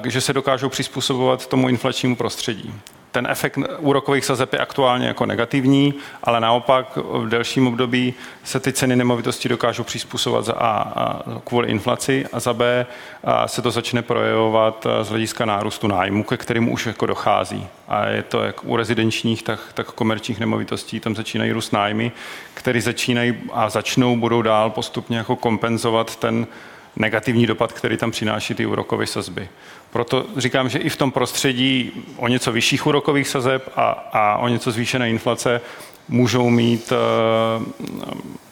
že se dokážou přizpůsobovat tomu inflačnímu prostředí ten efekt úrokových sazeb je aktuálně jako negativní, ale naopak v delším období se ty ceny nemovitosti dokážou přizpůsobovat za A, a kvůli inflaci a za B a se to začne projevovat z hlediska nárůstu nájmu, ke kterým už jako dochází. A je to jak u rezidenčních, tak, tak komerčních nemovitostí, tam začínají růst nájmy, které začínají a začnou, budou dál postupně jako kompenzovat ten negativní dopad, který tam přináší ty úrokové sazby. Proto říkám, že i v tom prostředí o něco vyšších úrokových sazeb a, a o něco zvýšené inflace můžou mít uh,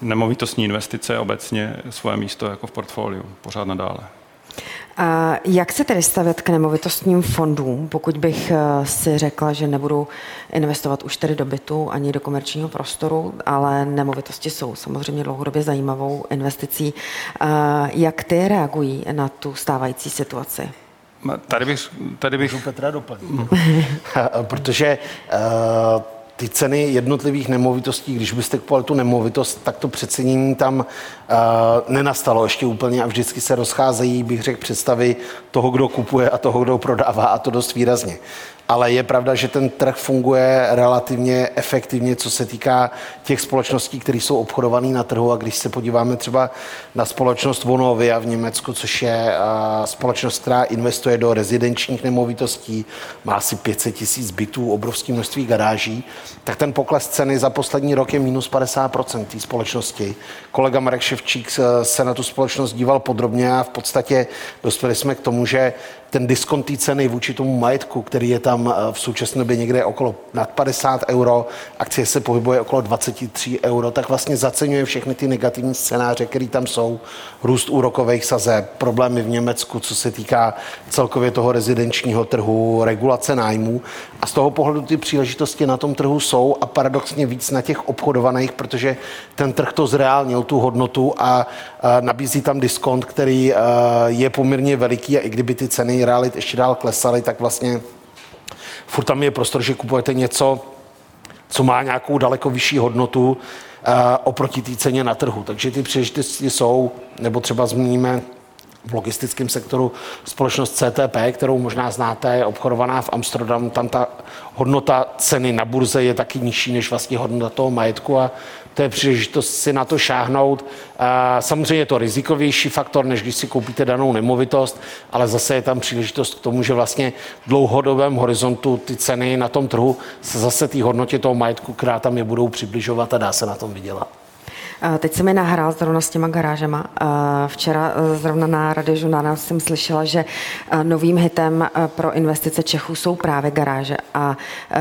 nemovitostní investice obecně svoje místo jako v portfoliu pořád nadále. A jak se tedy stavět k nemovitostním fondům, pokud bych eh, si řekla, že nebudu investovat už tedy do bytu ani do komerčního prostoru, ale nemovitosti jsou samozřejmě dlouhodobě zajímavou investicí. Jak ty reagují na tu stávající situaci? Tady bych... Tady bych... Petra doplnit. Protože uh, ty ceny jednotlivých nemovitostí, když byste kupovali tu nemovitost, tak to přecenění tam uh, nenastalo ještě úplně a vždycky se rozcházejí, bych řekl, představy toho, kdo kupuje a toho, kdo prodává a to dost výrazně ale je pravda, že ten trh funguje relativně efektivně, co se týká těch společností, které jsou obchodované na trhu. A když se podíváme třeba na společnost Vonovia v Německu, což je společnost, která investuje do rezidenčních nemovitostí, má asi 500 tisíc bytů, obrovské množství garáží, tak ten pokles ceny za poslední rok je minus 50% té společnosti. Kolega Marek Ševčík se na tu společnost díval podrobně a v podstatě dospěli jsme k tomu, že ten diskont ceny vůči tomu majetku, který je tam eh, v současné době někde okolo nad 50 euro, akcie se pohybuje okolo 23 euro, tak vlastně zaceňuje všechny ty negativní scénáře, které tam jsou. Růst úrokových sazeb, problémy v Německu, co se týká celkově toho rezidenčního trhu, regulace nájmů. A z toho pohledu ty příležitosti na tom trhu jsou a paradoxně víc na těch obchodovaných, protože ten trh to zreálnil tu hodnotu a nabízí tam diskont, který je poměrně veliký a i kdyby ty ceny realit ještě dál klesaly, tak vlastně furt tam je prostor, že kupujete něco, co má nějakou daleko vyšší hodnotu oproti té ceně na trhu. Takže ty příležitosti jsou, nebo třeba zmíníme v logistickém sektoru společnost CTP, kterou možná znáte, je obchodovaná v Amsterdamu. Tam ta hodnota ceny na burze je taky nižší než vlastně hodnota toho majetku a to je příležitost si na to šáhnout. Samozřejmě je to rizikovější faktor, než když si koupíte danou nemovitost, ale zase je tam příležitost k tomu, že vlastně v dlouhodobém horizontu ty ceny na tom trhu se zase té hodnotě toho majetku, která tam je, budou přibližovat a dá se na tom vydělat. Teď se mi nahrál zrovna s těma garážema. Včera e, zrovna na radiožurnálu jsem slyšela, že e, novým hitem e, pro investice Čechů jsou právě garáže. A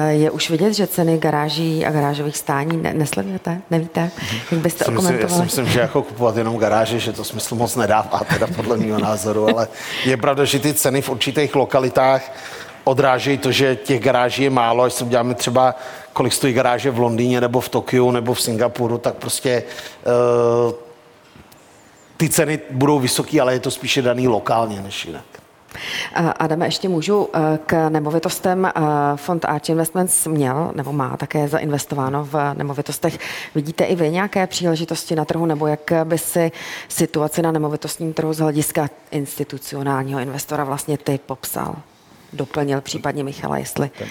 je už vidět, že ceny garáží a garážových stání nesledujete? Nevíte? Jak byste okomentovali? Já myslím, že jako kupovat jenom garáže, že to smysl moc nedává, teda podle mého názoru, ale je pravda, že ty ceny v určitých lokalitách odrážejí to, že těch garáží je málo. Až se uděláme třeba, kolik stojí garáže v Londýně nebo v Tokiu nebo v Singapuru, tak prostě uh, ty ceny budou vysoké, ale je to spíše daný lokálně než jinak. Adame, ještě můžu k nemovitostem. Fond Arch Investments měl nebo má také zainvestováno v nemovitostech. Vidíte i vy nějaké příležitosti na trhu nebo jak by si situaci na nemovitostním trhu z hlediska institucionálního investora vlastně ty popsal? Doplnil případně Michala, jestli... Ten,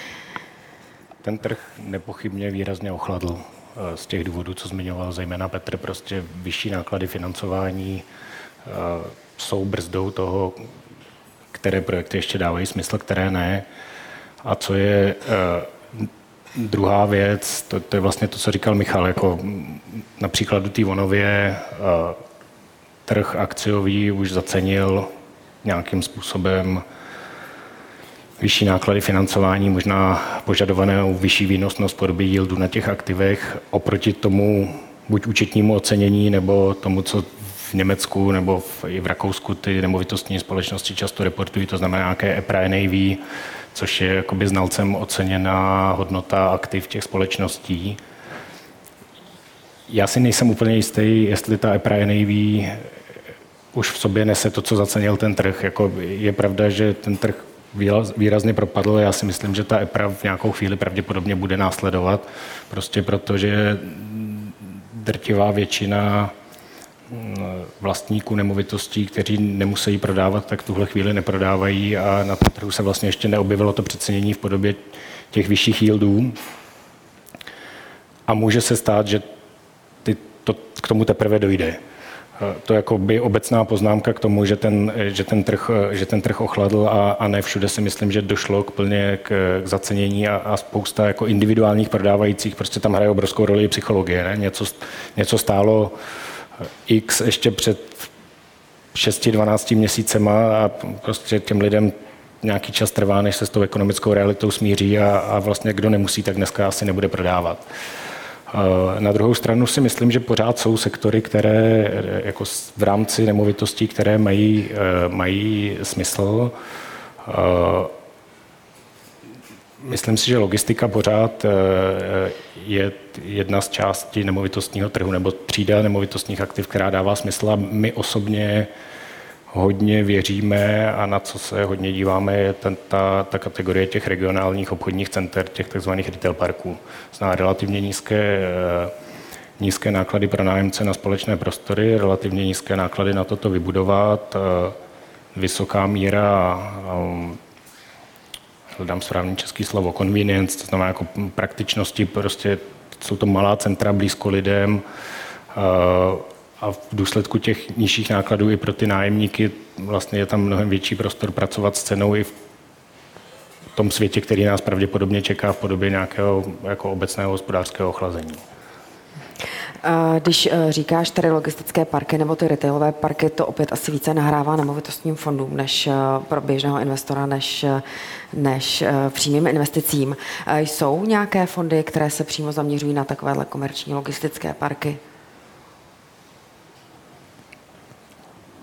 ten trh nepochybně výrazně ochladl eh, z těch důvodů, co zmiňoval zejména Petr, prostě vyšší náklady financování eh, jsou brzdou toho, které projekty ještě dávají smysl, které ne. A co je uh, druhá věc, to, to je vlastně to, co říkal Michal, jako například do té Vonově trh akciový už zacenil nějakým způsobem vyšší náklady financování, možná požadované vyšší výnosnost podoby yieldu na těch aktivech oproti tomu buď účetnímu ocenění nebo tomu, co v Německu nebo v, i v Rakousku ty nemovitostní společnosti často reportují, to znamená nějaké EPRA NAV, což je jakoby znalcem oceněná hodnota aktiv těch společností. Já si nejsem úplně jistý, jestli ta EPRA NAV už v sobě nese to, co zacenil ten trh. Jako je pravda, že ten trh výrazně propadl. Já si myslím, že ta EPRA v nějakou chvíli pravděpodobně bude následovat, prostě protože drtivá většina vlastníků nemovitostí, kteří nemusí prodávat, tak tuhle chvíli neprodávají a na tom trhu se vlastně ještě neobjevilo to přecenění v podobě těch vyšších yieldů. A může se stát, že ty, to, k tomu teprve dojde. To jako by obecná poznámka k tomu, že ten, že ten, trh, že ten trh ochladl a, a ne všude si myslím, že došlo k plně k, k zacenění a, a spousta jako individuálních prodávajících, prostě tam hraje obrovskou roli psychologie. Ne? Něco, něco stálo X ještě před 6-12 měsícema a prostě těm lidem nějaký čas trvá, než se s tou ekonomickou realitou smíří a, a vlastně kdo nemusí, tak dneska asi nebude prodávat. Na druhou stranu si myslím, že pořád jsou sektory, které jako v rámci nemovitostí, které mají, e, mají smysl. Myslím si, že logistika pořád e, je jedna z částí nemovitostního trhu nebo třída nemovitostních aktiv, která dává smysl a my osobně hodně věříme a na co se hodně díváme, je ten, ta, ta kategorie těch regionálních obchodních center, těch tzv. retail parků. Zná relativně nízké, nízké náklady pro nájemce na společné prostory, relativně nízké náklady na toto vybudovat, vysoká míra hledám správný český slovo, convenience, to znamená jako praktičnosti, prostě jsou to malá centra blízko lidem, a v důsledku těch nižších nákladů i pro ty nájemníky vlastně je tam mnohem větší prostor pracovat s cenou i v tom světě, který nás pravděpodobně čeká v podobě nějakého jako obecného hospodářského ochlazení. Když e, říkáš tady logistické parky nebo ty retailové parky, to opět asi více nahrává nemovitostním fondům než e, pro běžného investora, než, e, než přímým investicím. Jsou nějaké fondy, které se přímo zaměřují na takovéhle komerční logistické parky?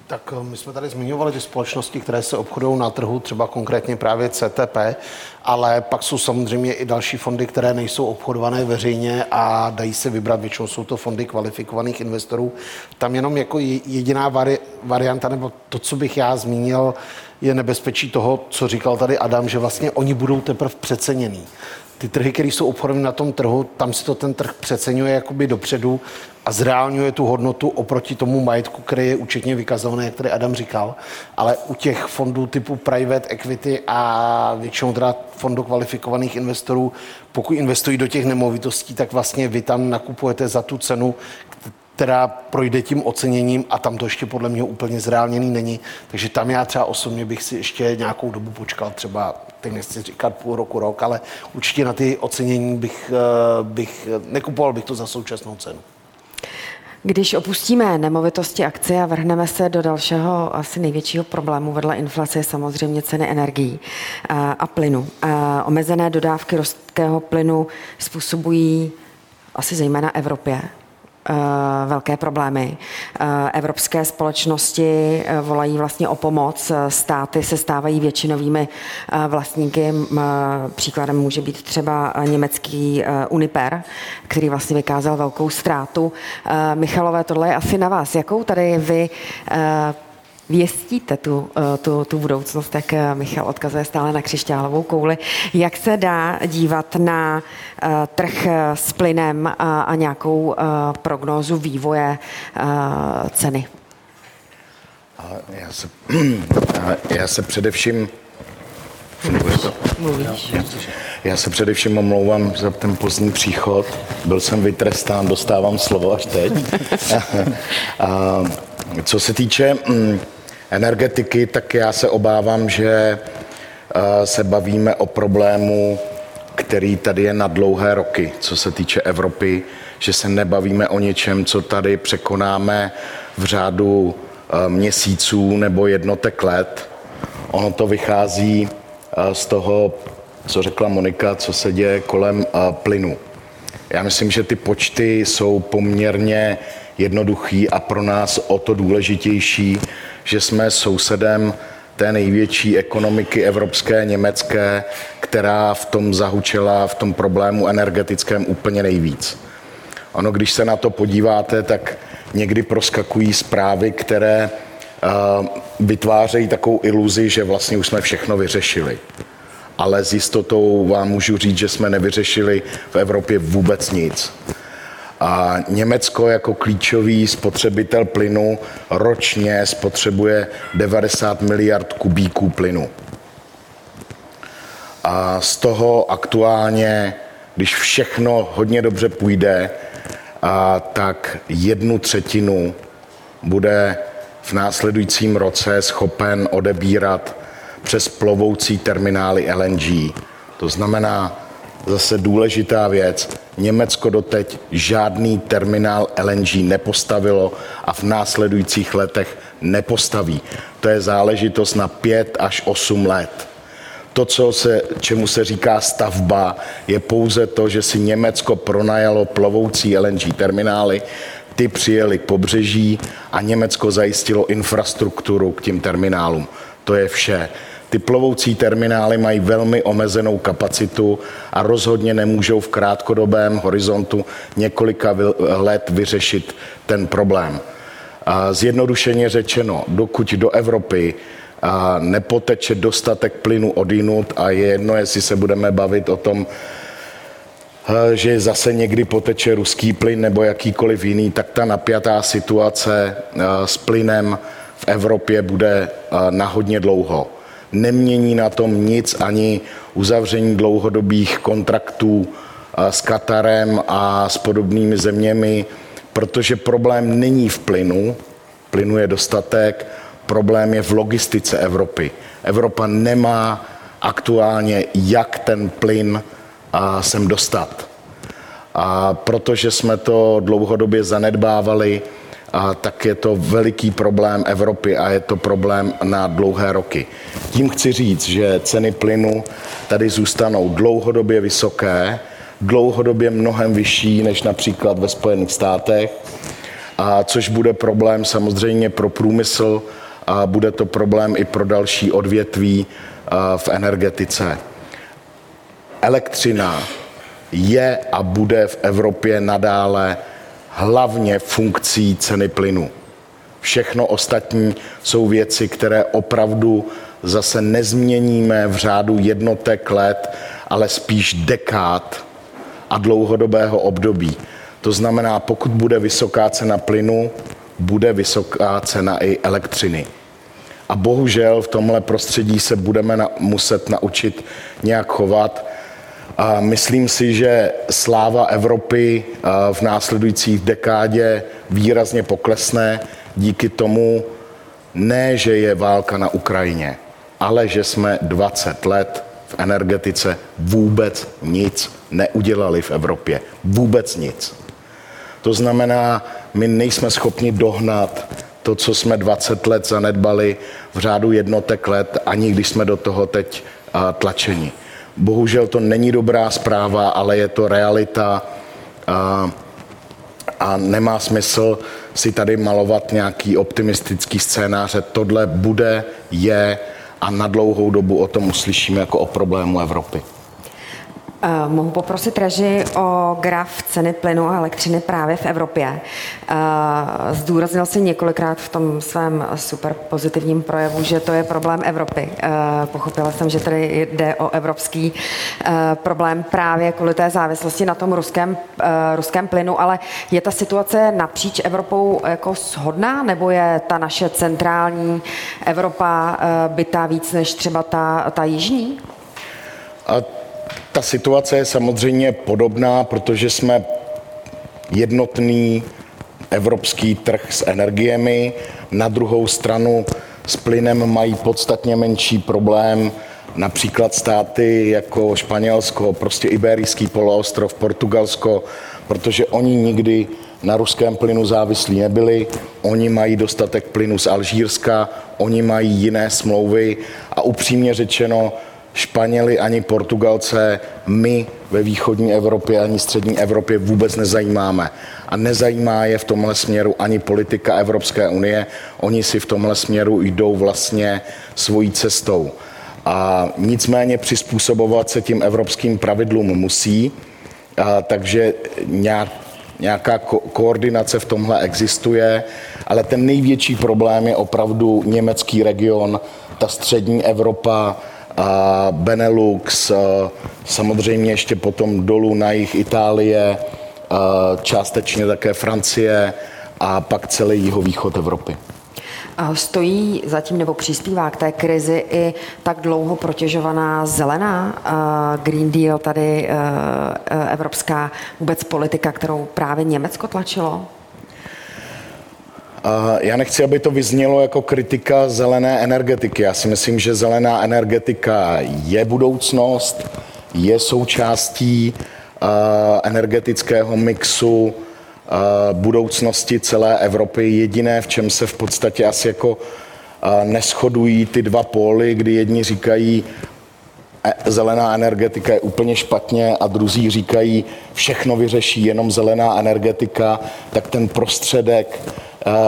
Tak eh, my jsme tady zmiňovali ty společnosti, které se obchodují na trhu, třeba konkrétně právě CTP, ale pak jsou samozřejmě i další fondy, které nejsou obchodované veřejně a dají se vybrat, většinou jsou to fondy kvalifikovaných investorů. Tam jenom jako jediná vari, varianta, nebo to, co bych já zmínil, je nebezpečí toho, co říkal tady Adam, že vlastně oni budou teprve přeceněný ty trhy, které jsou obchodové na tom trhu, tam si to ten trh přeceňuje jakoby dopředu a zreálňuje tu hodnotu oproti tomu majetku, který je účetně vykazovaný, jak tady Adam říkal. Ale u těch fondů typu private equity a většinou teda fondů kvalifikovaných investorů, pokud investují do těch nemovitostí, tak vlastně vy tam nakupujete za tu cenu, která projde tím oceněním a tam to ještě podle mě úplně zreálněný není. Takže tam já třeba osobně bych si ještě nějakou dobu počkal, třeba teď nechci říkat půl roku, rok, ale určitě na ty ocenění bych, eh, bych nekupoval bych to za současnou cenu. Když opustíme nemovitosti akcie a vrhneme se do dalšího asi největšího problému vedle inflace, je samozřejmě ceny energií eh, a plynu. Eh, omezené dodávky rostkého plynu způsobují asi zejména Evropě velké problémy. Eh, evropské společnosti eh, volají vlastně o pomoc. Státy se stávají většinovými vlastníky. Příkladem může být třeba německý Uniper, který vlastně vykázal velkou ztrátu. Michalové, tohle je asi na vás. Jakou tady vy věstíte tu, eh, tu, tu budoucnost, jak eh, Michal odkazuje stále na křišťálovou kouli. Jak se dá dívat na uh, trh s plynem a, a nějakou prognózu vývoje ceny? Já se, já se především Já se především omlouvám za ten pozdní příchod. Byl jsem vytrestán, dostávám slovo až teď. a, co se týče mm, energetiky, tak já se obávám, že se bavíme o problému, který tady je na dlouhé roky, co se týče Evropy, že se nebavíme o něčem, co tady překonáme v řádu měsíců nebo jednotek let. Ono to vychází z toho, co řekla Monika, co se děje kolem plynu. Já myslím, že ty počty jsou poměrně jednoduchý a pro nás o to důležitější, že jsme sousedem té největší ekonomiky evropské, německé, která v tom zahučela, v tom problému energetickém úplně nejvíc. Ono, když se na to podíváte, tak někdy proskakují zprávy, které uh, vytvářejí takovou iluzi, že vlastně už jsme všechno vyřešili. Ale s jistotou vám můžu říct, že jsme nevyřešili v Evropě vůbec nic. A Německo jako klíčový spotřebitel plynu ročně spotřebuje 90 miliard kubíků plynu. A z toho aktuálně, když všechno hodně dobře půjde, a tak jednu třetinu bude v následujícím roce schopen odebírat přes plovoucí terminály LNG. To znamená, zase důležitá věc, Německo doteď žádný terminál LNG nepostavilo a v následujících letech nepostaví. To je záležitost na pět až osm let. To, co se, čemu se říká stavba, je pouze to, že si Německo pronajalo plovoucí LNG terminály, ty přijeli k pobřeží a Německo zajistilo infrastrukturu k těm terminálům. To je vše. Ty plovoucí terminály mají velmi omezenou kapacitu a rozhodně nemůžou v krátkodobém horizontu několika let vyřešit ten problém. Zjednodušeně řečeno, dokud do Evropy nepoteče dostatek plynu odinut a je jedno, jestli se budeme bavit o tom, že zase někdy poteče ruský plyn nebo jakýkoliv jiný, tak ta napjatá situace s plynem v Evropě bude na hodně dlouho nemění na tom nic ani uzavření dlouhodobých kontraktů eh, s Katarem a s podobnými zeměmi, protože problém není v plynu, plynu je dostatek, problém je v logistice Evropy. Evropa nemá aktuálně, jak ten plyn eh, sem dostat. A protože jsme to dlouhodobě zanedbávali, a tak je to veliký problém Evropy a je to problém na dlouhé roky. Tím chci říct, že ceny plynu tady zůstanou dlouhodobě vysoké, dlouhodobě mnohem vyšší než například ve Spojených státech, a což bude problém samozřejmě pro průmysl a bude to problém i pro další odvětví v energetice. Elektřina je a bude v Evropě nadále hlavně funkcí ceny plynu. Všechno ostatní jsou věci, které opravdu zase nezměníme v řádu jednotek let, ale spíš dekád a dlouhodobého období. To znamená, pokud bude vysoká cena plynu, bude vysoká cena i elektřiny. A bohužel v tomhle prostředí se budeme na, muset naučit nějak chovat, a myslím si, že sláva Evropy v následujících dekádě výrazně poklesne díky tomu, ne, že je válka na Ukrajině, ale že jsme 20 let v energetice vůbec nic neudělali v Evropě. Vůbec nic. To znamená, my nejsme schopni dohnat to, co jsme 20 let zanedbali v řádu jednotek let, ani když jsme do toho teď tlačeni. Bohužel to není dobrá zpráva, ale je to realita a, a nemá smysl si tady malovat nějaký optimistický scénář. Tohle bude, je a na dlouhou dobu o tom uslyšíme jako o problému Evropy. Uh, mohu poprosit reži o graf ceny plynu a elektřiny právě v Evropě. Uh, zdůraznil si několikrát v tom svém super pozitivním projevu, že to je problém Evropy. Uh, pochopila jsem, že tady jde o evropský problém právě kvůli té závislosti na tom ruském, ruském plynu, ale je ta situace napříč Evropou jako shodná, nebo je ta naše centrální Evropa bytá víc než třeba ta, ta jižní? A ta situace je samozřejmě podobná, protože jsme jednotný evropský trh s energiemi. Na druhou stranu s plynem mají podstatně menší problém například státy jako Španělsko, prostě Iberijský poloostrov, Portugalsko, protože oni nikdy na ruském plynu závislí nebyli, oni mají dostatek plynu z Alžírska, oni mají jiné smlouvy a upřímně řečeno, Španěli ani Portugalce my ve východní Evropě ani střední Evropě vůbec nezajímáme. A nezajímá je v tomhle směru ani politika Evropské unie. Oni si v tomhle směru jdou vlastně svojí cestou. A nicméně přizpůsobovat se tím evropským pravidlům musí, a takže nějak, nějaká ko- koordinace v tomhle existuje, ale ten největší problém je opravdu německý region, ta střední Evropa, a Benelux, samozřejmě ještě potom dolů na jich Itálie, částečně také Francie a pak celý jihovýchod Evropy. Stojí zatím nebo přispívá k té krizi i tak dlouho protěžovaná zelená Green Deal, tady evropská vůbec politika, kterou právě Německo tlačilo? Já nechci, aby to vyznělo jako kritika zelené energetiky. Já si myslím, že zelená energetika je budoucnost, je součástí energetického mixu budoucnosti celé Evropy. Jediné, v čem se v podstatě asi jako neschodují ty dva póly, kdy jedni říkají, e, zelená energetika je úplně špatně a druzí říkají, všechno vyřeší jenom zelená energetika, tak ten prostředek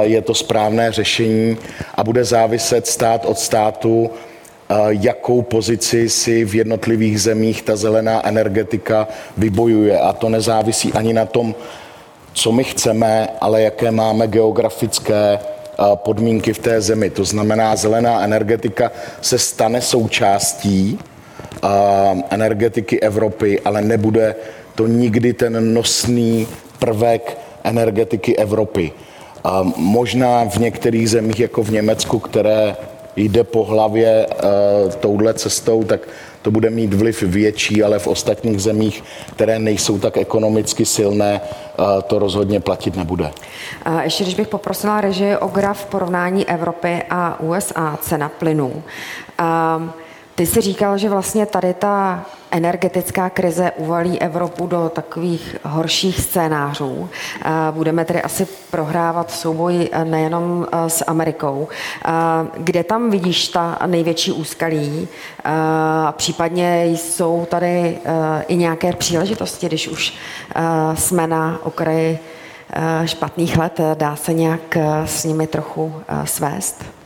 je to správné řešení a bude záviset stát od státu, jakou pozici si v jednotlivých zemích ta zelená energetika vybojuje. A to nezávisí ani na tom, co my chceme, ale jaké máme geografické podmínky v té zemi. To znamená, zelená energetika se stane součástí energetiky Evropy, ale nebude to nikdy ten nosný prvek energetiky Evropy. A možná v některých zemích, jako v Německu, které jde po hlavě uh, touhle cestou, tak to bude mít vliv větší, ale v ostatních zemích, které nejsou tak ekonomicky silné, uh, to rozhodně platit nebude. A ještě když bych poprosila režii o graf porovnání Evropy a USA, cena plynu. Uh, ty jsi říkal, že vlastně tady ta energetická krize uvalí Evropu do takových horších scénářů. Budeme tedy asi prohrávat souboj nejenom e, s Amerikou. Kde tam vidíš ta největší úskalí? Případně jsou tady i nějaké příležitosti, když už jsme na okraji špatných let, dá se nějak s nimi trochu svést?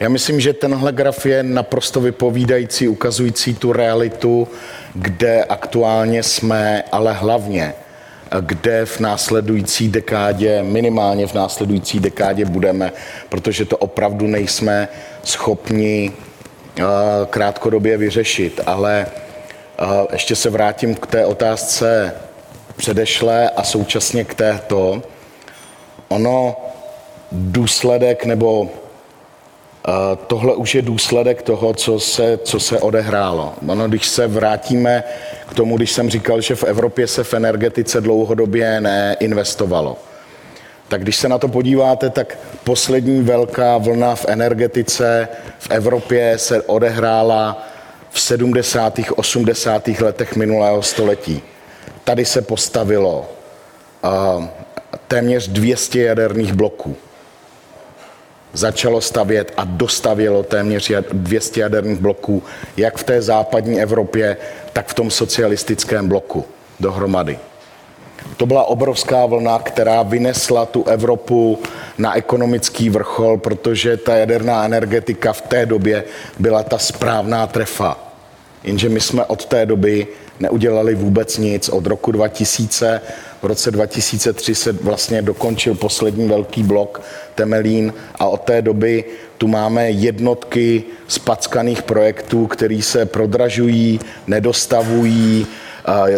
Já myslím, že tenhle graf je naprosto vypovídající, ukazující tu realitu, kde aktuálně jsme, ale hlavně, kde v následující dekádě, minimálně v následující dekádě budeme, protože to opravdu nejsme schopni eh, krátkodobě vyřešit. Ale eh, ještě se vrátím k té otázce předešlé a současně k této. Ono důsledek nebo Tohle už je důsledek toho, co se, co se odehrálo. Ono, když se vrátíme k tomu, když jsem říkal, že v Evropě se v energetice dlouhodobě neinvestovalo, tak když se na to podíváte, tak poslední velká vlna v energetice v Evropě se odehrála v 70. 80. letech minulého století. Tady se postavilo uh, téměř 200 jaderných bloků začalo stavět a dostavělo téměř 200 jaderných bloků, jak v té západní Evropě, tak v tom socialistickém bloku dohromady. To byla obrovská vlna, která vynesla tu Evropu na ekonomický vrchol, protože ta jaderná energetika v té době byla ta správná trefa. Jenže my jsme od té doby neudělali vůbec nic. Od roku 2000, v roce 2003 se vlastně dokončil poslední velký blok Temelín a od té doby tu máme jednotky spackaných projektů, které se prodražují, nedostavují,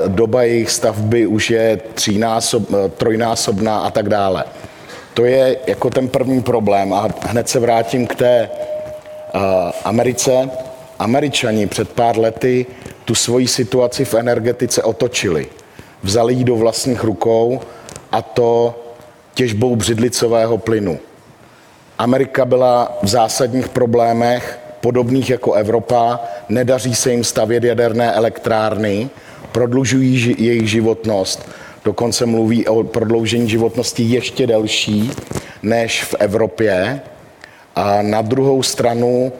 doba jejich stavby už je třínásob, trojnásobná a tak dále. To je jako ten první problém a hned se vrátím k té Americe. Američani před pár lety tu svoji situaci v energetice otočili. Vzali ji do vlastních rukou a to těžbou břidlicového plynu. Amerika byla v zásadních problémech, podobných jako Evropa, nedaří se jim stavět jaderné elektrárny, prodlužují jejich životnost, dokonce mluví o prodloužení životnosti ještě delší než v Evropě. A na druhou stranu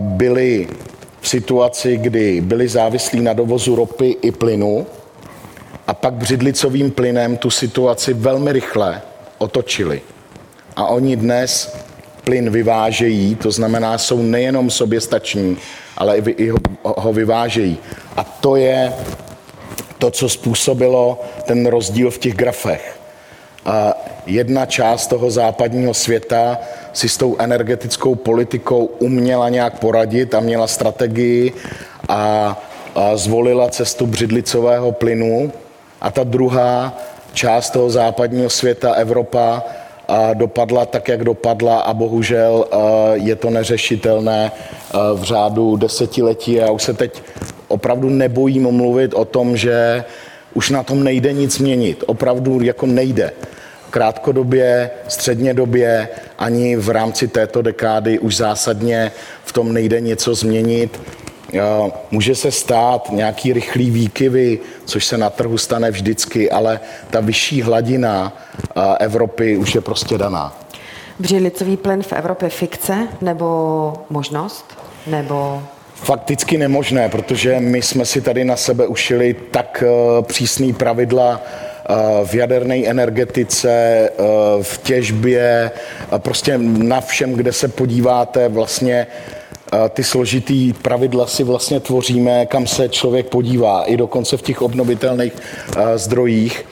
byli v situaci, kdy byli závislí na dovozu ropy i plynu a pak břidlicovým plynem tu situaci velmi rychle otočili. A oni dnes plyn vyvážejí, to znamená, jsou nejenom soběstační, ale i ho, ho vyvážejí. A to je to, co způsobilo ten rozdíl v těch grafech. A jedna část toho západního světa si s tou energetickou politikou uměla nějak poradit a měla strategii a, a zvolila cestu břidlicového plynu. A ta druhá část toho západního světa, Evropa, a dopadla tak, jak dopadla a bohužel je to neřešitelné v řádu desetiletí. Já už se teď opravdu nebojím mluvit o tom, že už na tom nejde nic měnit. Opravdu jako nejde krátkodobě, střednědobě, ani v rámci této dekády už zásadně v tom nejde něco změnit. Může se stát nějaký rychlý výkyvy, což se na trhu stane vždycky, ale ta vyšší hladina Evropy už je prostě daná. Břidlicový plyn v Evropě fikce nebo možnost? Nebo Fakticky nemožné, protože my jsme si tady na sebe ušili tak eh, přísný pravidla eh, v jaderné energetice, eh, v těžbě, prostě na všem, kde se podíváte, vlastně ty složitý pravidla si vlastně tvoříme, kam se člověk podívá, i dokonce v těch obnovitelných zdrojích.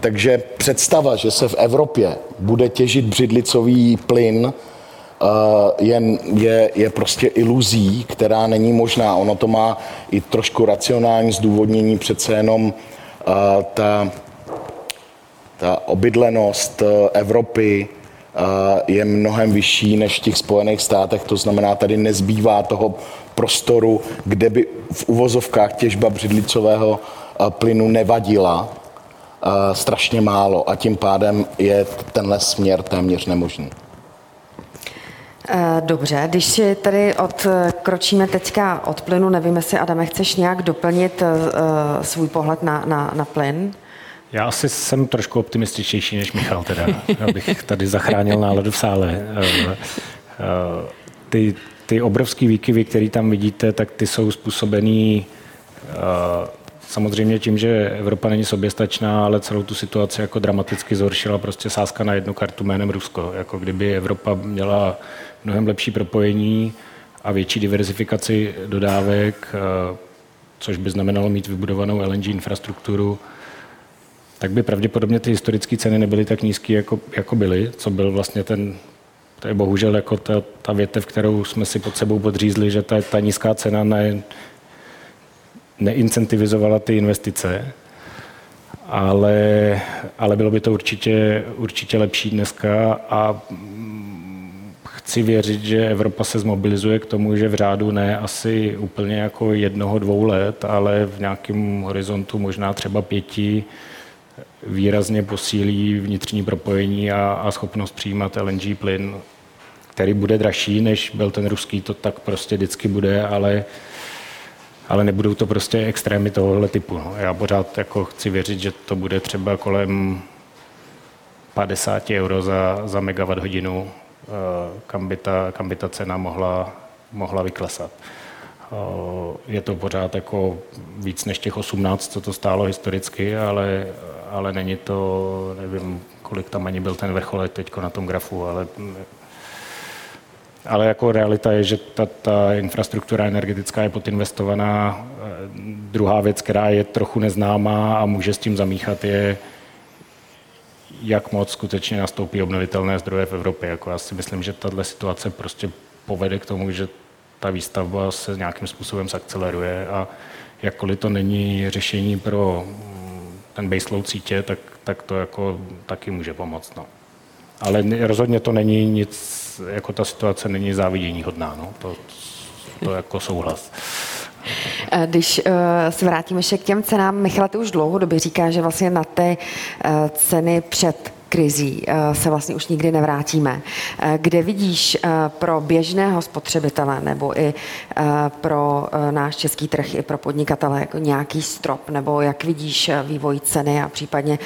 Takže představa, že se v Evropě bude těžit břidlicový plyn, je, je, je prostě iluzí, která není možná. Ono to má i trošku racionální zdůvodnění, přece jenom ta, ta obydlenost e, Evropy je mnohem vyšší než v těch Spojených státech, to znamená, tady nezbývá toho prostoru, kde by v uvozovkách těžba břidlicového e, plynu nevadila strašně málo a tím pádem je tenhle směr téměř nemožný. Eh, dobře, když si tady odkročíme teďka od plynu, nevím, jestli Adame chceš nějak doplnit svůj pohled na, na, na plyn? Já asi jsem trošku optimističtější než Michal, teda, abych tady zachránil náladu v sále. Uh, uh, ty, ty obrovské výkyvy, které tam vidíte, tak ty jsou způsobený uh, Samozřejmě tím, že Evropa není soběstačná, ale celou tu situaci jako dramaticky zhoršila prostě sázka na jednu kartu jménem Rusko. Jako kdyby Evropa měla mnohem lepší propojení a větší diverzifikaci dodávek, eh, což by znamenalo mít vybudovanou LNG infrastrukturu, tak by pravděpodobně ty historické ceny nebyly tak nízké, jako, jako byly, co byl vlastně ten, to je bohužel jako ta, ta větev, kterou jsme si pod sebou podřízli, že ta, ta nízká cena ne, neincentivizovala ty investice, ale, ale bylo by to určitě, určitě lepší dneska a chci věřit, že Evropa se zmobilizuje k tomu, že v řádu ne asi úplně jako jednoho, dvou let, ale v nějakém horizontu možná třeba pěti výrazně posílí vnitřní propojení a, a schopnost přijímat LNG plyn, který bude dražší, než byl ten ruský, to tak prostě vždycky bude, ale ale nebudou to prostě extrémy tohohle typu. No. Já pořád jako chci věřit, že to bude třeba kolem 50 euro za, za megawatt hodinu, eh, kam by ta, kam by ta cena mohla, mohla vyklesat. Eh, je to pořád jako víc než těch 18, co to stálo historicky, ale, ale není to, nevím, kolik tam ani byl ten vrcholek teď na tom grafu, ale ale jako realita je, že ta, ta infrastruktura energetická je podinvestovaná. Druhá věc, která je trochu neznámá a může s tím zamíchat, je, jak moc skutečně nastoupí obnovitelné zdroje v Evropě. Jako já si myslím, že tahle situace prostě povede k tomu, že ta výstavba se nějakým způsobem zakceleruje a jakkoliv to není řešení pro ten baseload sítě, tak, tak to jako taky může pomoct. No. Ale rozhodně to není nic, jako ta situace není závidění hodná, no. to, to jako souhlas. Eh, když uh, se vrátíme ještě k těm cenám, Michal, ty už dlouhodobě říká, že vlastně na ty uh, ceny před krizí se vlastně už nikdy nevrátíme. Kde vidíš pro běžného spotřebitele nebo i pro náš český trh, i pro podnikatele jako nějaký strop, nebo jak vidíš vývoj ceny a případně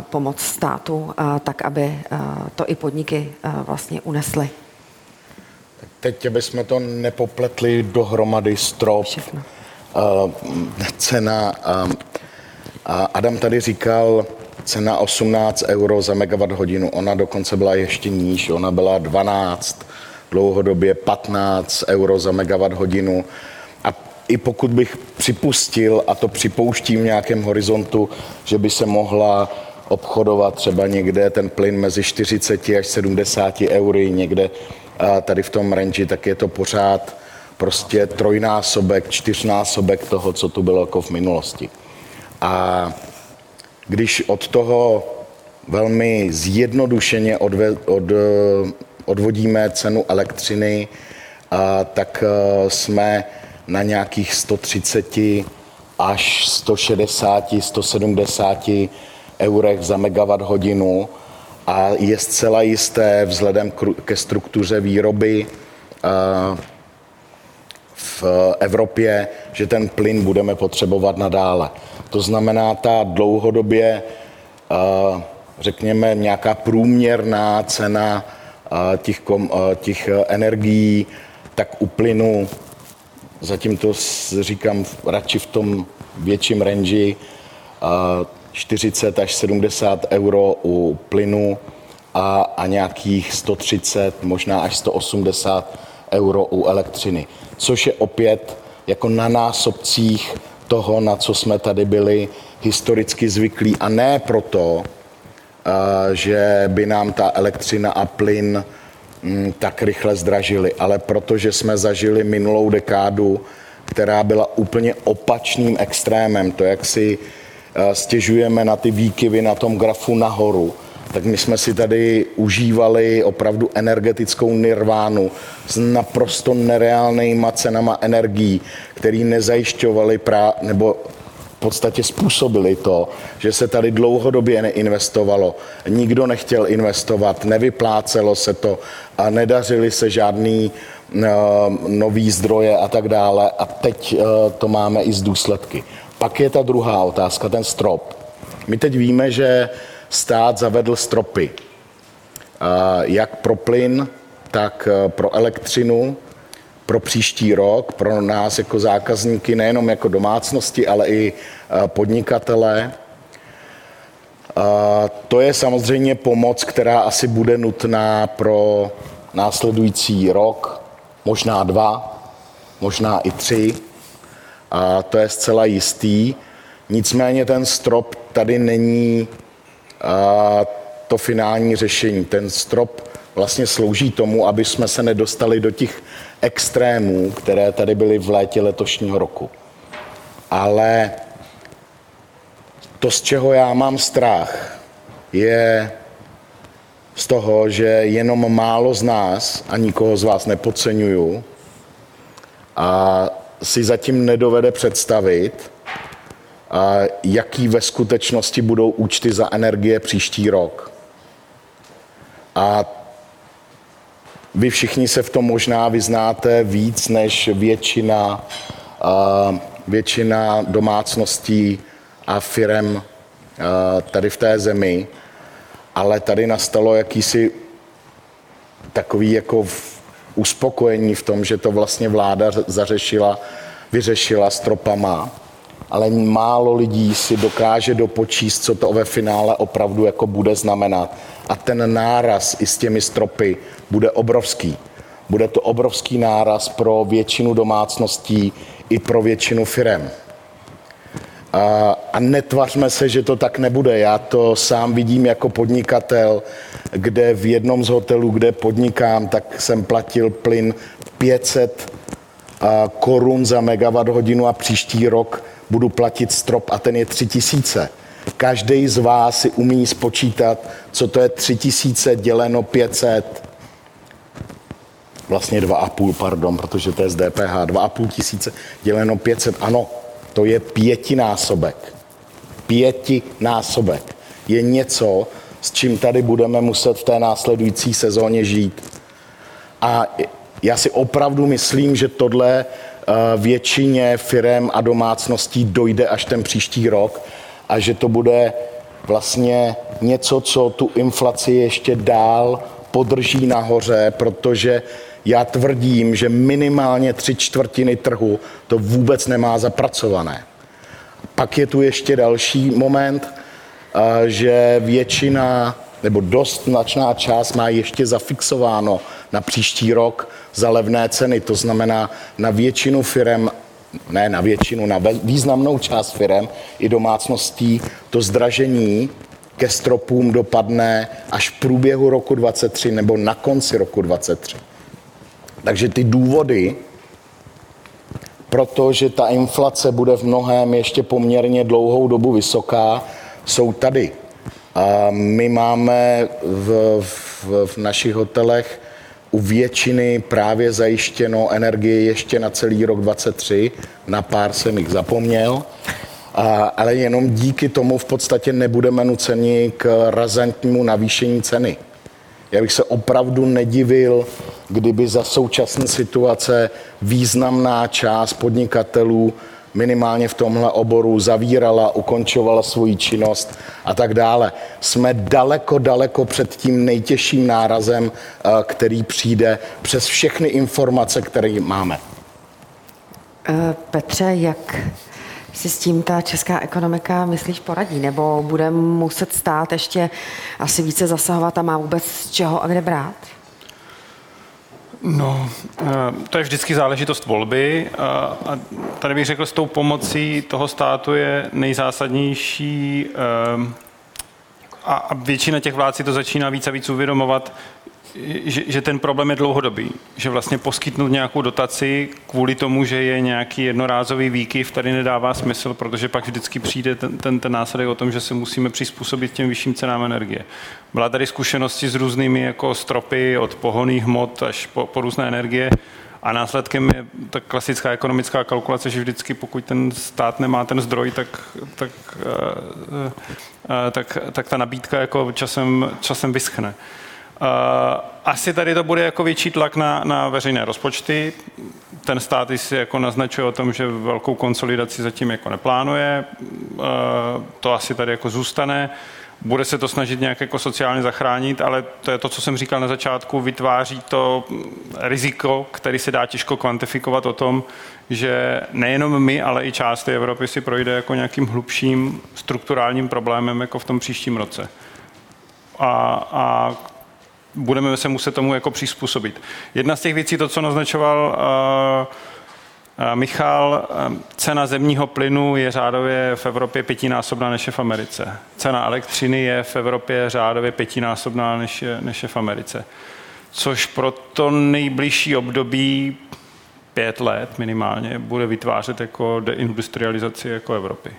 pomoc státu, tak aby to i podniky vlastně unesly? Teď bychom to nepopletli dohromady strop, Všechno. Cena. Adam tady říkal, cena 18 euro za megawatt hodinu. Ona dokonce byla ještě níž, ona byla 12, dlouhodobě 15 euro za megawatt hodinu. A i pokud bych připustil, a to připouštím v nějakém horizontu, že by se mohla obchodovat třeba někde ten plyn mezi 40 až 70 eury, někde tady v tom range, tak je to pořád prostě trojnásobek, čtyřnásobek toho, co tu bylo jako v minulosti. A když od toho velmi zjednodušeně odve, od, odvodíme cenu elektřiny, a, tak a, jsme na nějakých 130 až 160, 170 eurech za megawatt hodinu a je zcela jisté vzhledem ke struktuře výroby v Evropě, že ten plyn budeme potřebovat nadále. To znamená, ta dlouhodobě, řekněme, nějaká průměrná cena těch, těch energií, tak u plynu, zatím to říkám radši v tom větším range, 40 až 70 euro u plynu a, a nějakých 130, možná až 180 euro u elektřiny, což je opět jako na násobcích toho, na co jsme tady byli historicky zvyklí a ne proto, že by nám ta elektřina a plyn mm, tak rychle zdražili, ale protože jsme zažili minulou dekádu, která byla úplně opačným extrémem. To, jak si Eh, stěžujeme na ty výkyvy na tom grafu nahoru, tak my jsme si tady užívali opravdu energetickou nirvánu s naprosto nereálnýma cenama energií, který nezajišťovali prá, nebo v podstatě způsobili to, že se tady dlouhodobě neinvestovalo. Nikdo nechtěl investovat, nevyplácelo se to a nedařili se žádný uh, nový zdroje a tak dále. A teď uh, to máme i z důsledky. Pak je ta druhá otázka, ten strop. My teď víme, že stát zavedl stropy, jak pro plyn, tak e, pro elektřinu, pro příští rok, pro nás jako zákazníky, nejenom jako domácnosti, ale i e, podnikatele. To je samozřejmě pomoc, která asi bude nutná pro následující rok, možná dva, možná i tři a to je zcela jistý. Nicméně ten strop tady není to finální řešení. Ten strop vlastně slouží tomu, aby jsme se nedostali do těch extrémů, které tady byly v létě letošního roku. Ale to, z čeho já mám strach, je z toho, že jenom málo z nás, a nikoho z vás nepodceňuju, a si zatím nedovede představit, jaký ve skutečnosti budou účty za energie příští rok. A vy všichni se v tom možná vyznáte víc než většina, většina domácností a firem tady v té zemi, ale tady nastalo jakýsi takový jako uspokojení v tom, že to vlastně vláda zařešila, vyřešila stropama, ale málo lidí si dokáže dopočíst, co to ve finále opravdu jako bude znamenat. A ten náraz i s těmi stropy bude obrovský. bude to obrovský náraz pro většinu domácností i pro většinu firem. A, a netvařme se, že to tak nebude. Já to sám vidím jako podnikatel, kde v jednom z hotelů, kde podnikám, tak jsem platil plyn 500 korun za megawatt hodinu a příští rok budu platit strop a ten je 3000. Každý z vás si umí spočítat, co to je 3000 děleno 500. Vlastně 2,5, pardon, protože to je z DPH. 2,5 tisíce děleno 500. Ano, to je pětinásobek. Pětinásobek. Je něco, s čím tady budeme muset v té následující sezóně žít. A já si opravdu myslím, že tohle většině firem a domácností dojde až ten příští rok a že to bude vlastně něco, co tu inflaci ještě dál podrží nahoře, protože já tvrdím, že minimálně tři čtvrtiny trhu to vůbec nemá zapracované. Pak je tu ještě další moment, eh, že většina nebo dost značná část má ještě zafixováno na příští rok za levné ceny. To znamená na většinu firm, ne na většinu, na významnou část firm i domácností to zdražení ke stropům dopadne až v průběhu roku 23 nebo na konci roku 23. Takže ty důvody, protože ta inflace bude v mnohem ještě poměrně dlouhou dobu vysoká, jsou tady. A my máme v, v, v našich hotelech u většiny právě zajištěno energie ještě na celý rok 23, na pár jsem jich zapomněl, a, ale jenom díky tomu v podstatě nebudeme nuceni k razantnímu navýšení ceny. Já bych se opravdu nedivil, kdyby za současné situace významná část podnikatelů minimálně v tomhle oboru zavírala, ukončovala svoji činnost a tak dále. Jsme daleko, daleko před tím nejtěžším nárazem, eh, který přijde přes všechny informace, které máme. Eh, Petře, jak si s tím ta česká ekonomika, myslíš, poradí? Nebo bude muset stát ještě asi více zasahovat a má vůbec z čeho a kde brát? No, eh, to je vždycky záležitost volby a tady bych řekl, s tou pomocí toho státu je nejzásadnější eh, a většina těch vlád si to začíná víc a víc uvědomovat, že, že ten problém je dlouhodobý, že vlastně poskytnout nějakou dotaci kvůli tomu, že je nějaký jednorázový výkyv, tady nedává smysl, protože pak vždycky přijde ten, ten, ten následek o tom, že se musíme přizpůsobit těm vyšším cenám energie. Byla tady zkušenosti s různými jako stropy od pohoných hmot až po, po různé energie, a následkem je ta klasická ekonomická kalkulace, že vždycky pokud ten stát nemá ten zdroj, tak, tak, eh, eh, tak, tak ta nabídka jako časem, časem vyschne. Eh, asi tady to bude jako větší tlak na, na veřejné rozpočty. Ten stát si jako naznačuje o tom, že velkou konsolidaci zatím jako neplánuje. Eh, to asi tady jako zůstane. Bude se to snažit nějak jako sociálně zachránit, ale to je to, co jsem říkal na začátku, vytváří to riziko, který se dá těžko kvantifikovat o tom, že nejenom my, ale i části Evropy si projde jako nějakým hlubším strukturálním problémem jako v tom příštím roce. A, a budeme se muset tomu jako přizpůsobit. Jedna z těch věcí, to, co naznačoval uh, Michal, cena zemního plynu je řádově v Evropě pětinásobná než je v Americe. Cena elektřiny je v Evropě řádově pětinásobná než je, než je v Americe. Což pro to nejbližší období pět let minimálně bude vytvářet jako deindustrializaci jako Evropy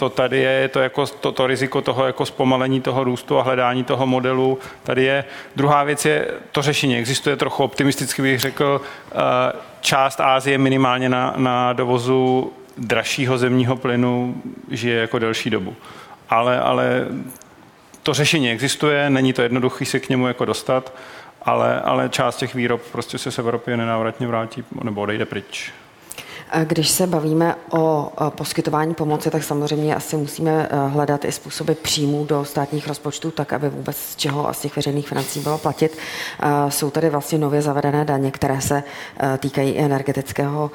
to tady je, je to, jako to, to riziko toho jako zpomalení toho růstu a hledání toho modelu tady je. Druhá věc je, to řešení existuje trochu optimisticky bych řekl, eh, část Ázie minimálně na, na dovozu dražšího zemního plynu žije jako delší dobu. Ale, ale to řešení existuje, není to jednoduché se k němu jako dostat, ale, ale část těch výrob prostě se z Evropy nenávratně vrátí nebo odejde pryč. Když se bavíme o poskytování pomoci, tak samozřejmě asi musíme hledat i způsoby příjmů do státních rozpočtů, tak aby vůbec z čeho a z těch veřejných financí bylo platit. Jsou tady vlastně nově zavedené daně, které se týkají energetického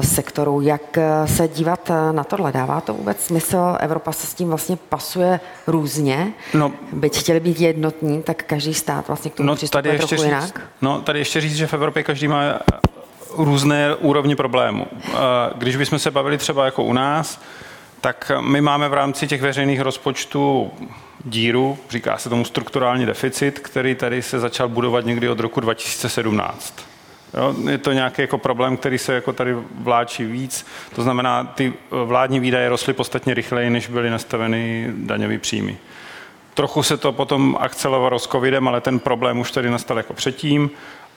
sektoru. Jak se dívat na tohle? Dává to vůbec smysl? Evropa se s tím vlastně pasuje různě. No, Byť chtěli být jednotní, tak každý stát vlastně k tomu no, přistupuje trochu říct, jinak. No, tady ještě říct, že v Evropě každý má různé úrovně problému. Když bychom se bavili třeba jako u nás, tak my máme v rámci těch veřejných rozpočtů díru, říká se tomu strukturální deficit, který tady se začal budovat někdy od roku 2017. Jo, je to nějaký jako problém, který se jako tady vláčí víc. To znamená, ty vládní výdaje rostly podstatně rychleji, než byly nastaveny daňové příjmy. Trochu se to potom akcelovalo s covidem, ale ten problém už tady nastal jako předtím.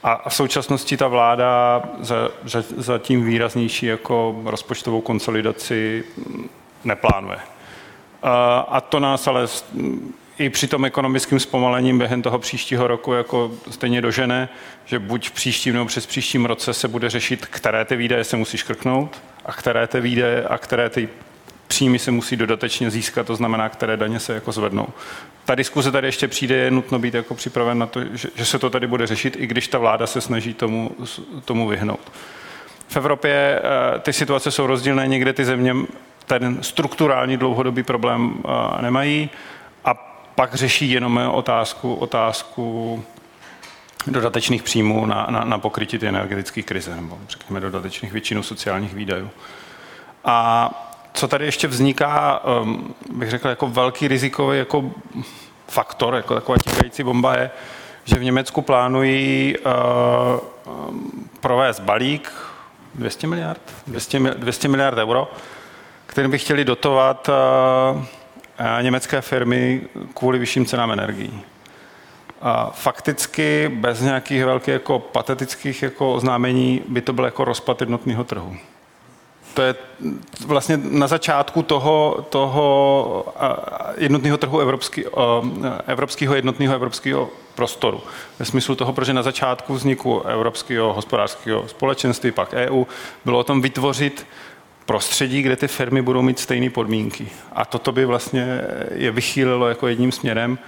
A v současnosti ta vláda za, za, za tím výraznější jako rozpočtovou konsolidaci neplánuje. A to nás ale i při tom ekonomickém zpomalení během toho příštího roku jako stejně dožene, že buď v příštím nebo přes příštím roce se bude řešit, které ty výdaje se musí škrknout a které ty výdaje a které ty příjmy se musí dodatečně získat, to znamená, které daně se jako zvednou. Ta diskuze tady ještě přijde, je nutno být jako připraven na to, že, že se to tady bude řešit, i když ta vláda se snaží tomu, tomu vyhnout. V Evropě eh, ty situace jsou rozdílné, někde ty země ten strukturální dlouhodobý problém eh, nemají a pak řeší jenom otázku, otázku dodatečných příjmů na, na, na pokrytí ty energetické krize, nebo řekněme dodatečných většinu sociálních výdajů. A co tady ještě vzniká, um, bych řekl, jako velký rizikový jako faktor, jako taková tikající bomba je, že v Německu plánují um, provést balík 200 miliard, 200, 200 miliard euro, kterým by chtěli dotovat uh, německé firmy kvůli vyšším cenám energií. A fakticky bez nějakých velkých jako patetických jako oznámení by to byl jako rozpad jednotného trhu to je vlastně na začátku toho, toho jednotného trhu evropský, evropského jednotného evropského prostoru. Ve smyslu toho, protože na začátku vzniku Evropského hospodářského společenství, pak EU, bylo o tom vytvořit prostředí, kde ty firmy budou mít stejné podmínky. A toto by vlastně je vychýlilo jako jedním směrem.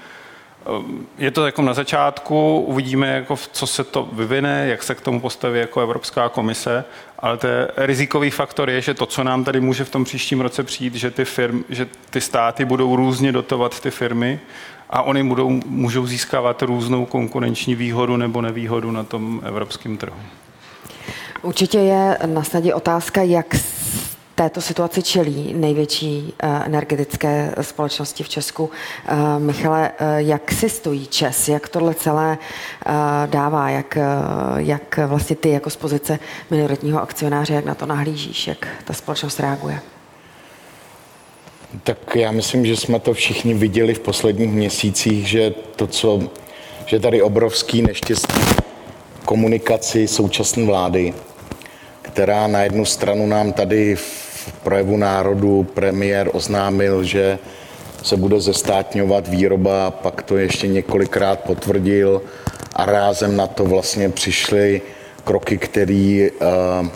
Je to jako na začátku, uvidíme, jako co se to vyvine, jak se k tomu postaví jako Evropská komise, ale ten rizikový faktor je, že to, co nám tady může v tom příštím roce přijít, že ty, firm, že ty státy budou různě dotovat ty firmy a oni budou, můžou získávat různou konkurenční výhodu nebo nevýhodu na tom evropském trhu. Určitě je na snadě otázka, jak této situaci čelí největší eh, energetické společnosti v Česku. Eh, Michale, eh, jak si stojí Čes? Jak tohle celé dává? Jak, jak vlastně ty jako z pozice minoritního akcionáře, jak na to nahlížíš? Jak ta společnost reaguje? Tak já myslím, že jsme to všichni viděli v posledních měsících, že to, co, že tady obrovský neštěstí komunikaci současné vlády, která na jednu stranu nám tady v projevu národu premiér oznámil, že se bude zestátňovat výroba, pak to ještě několikrát potvrdil a rázem na to vlastně přišly kroky, které eh,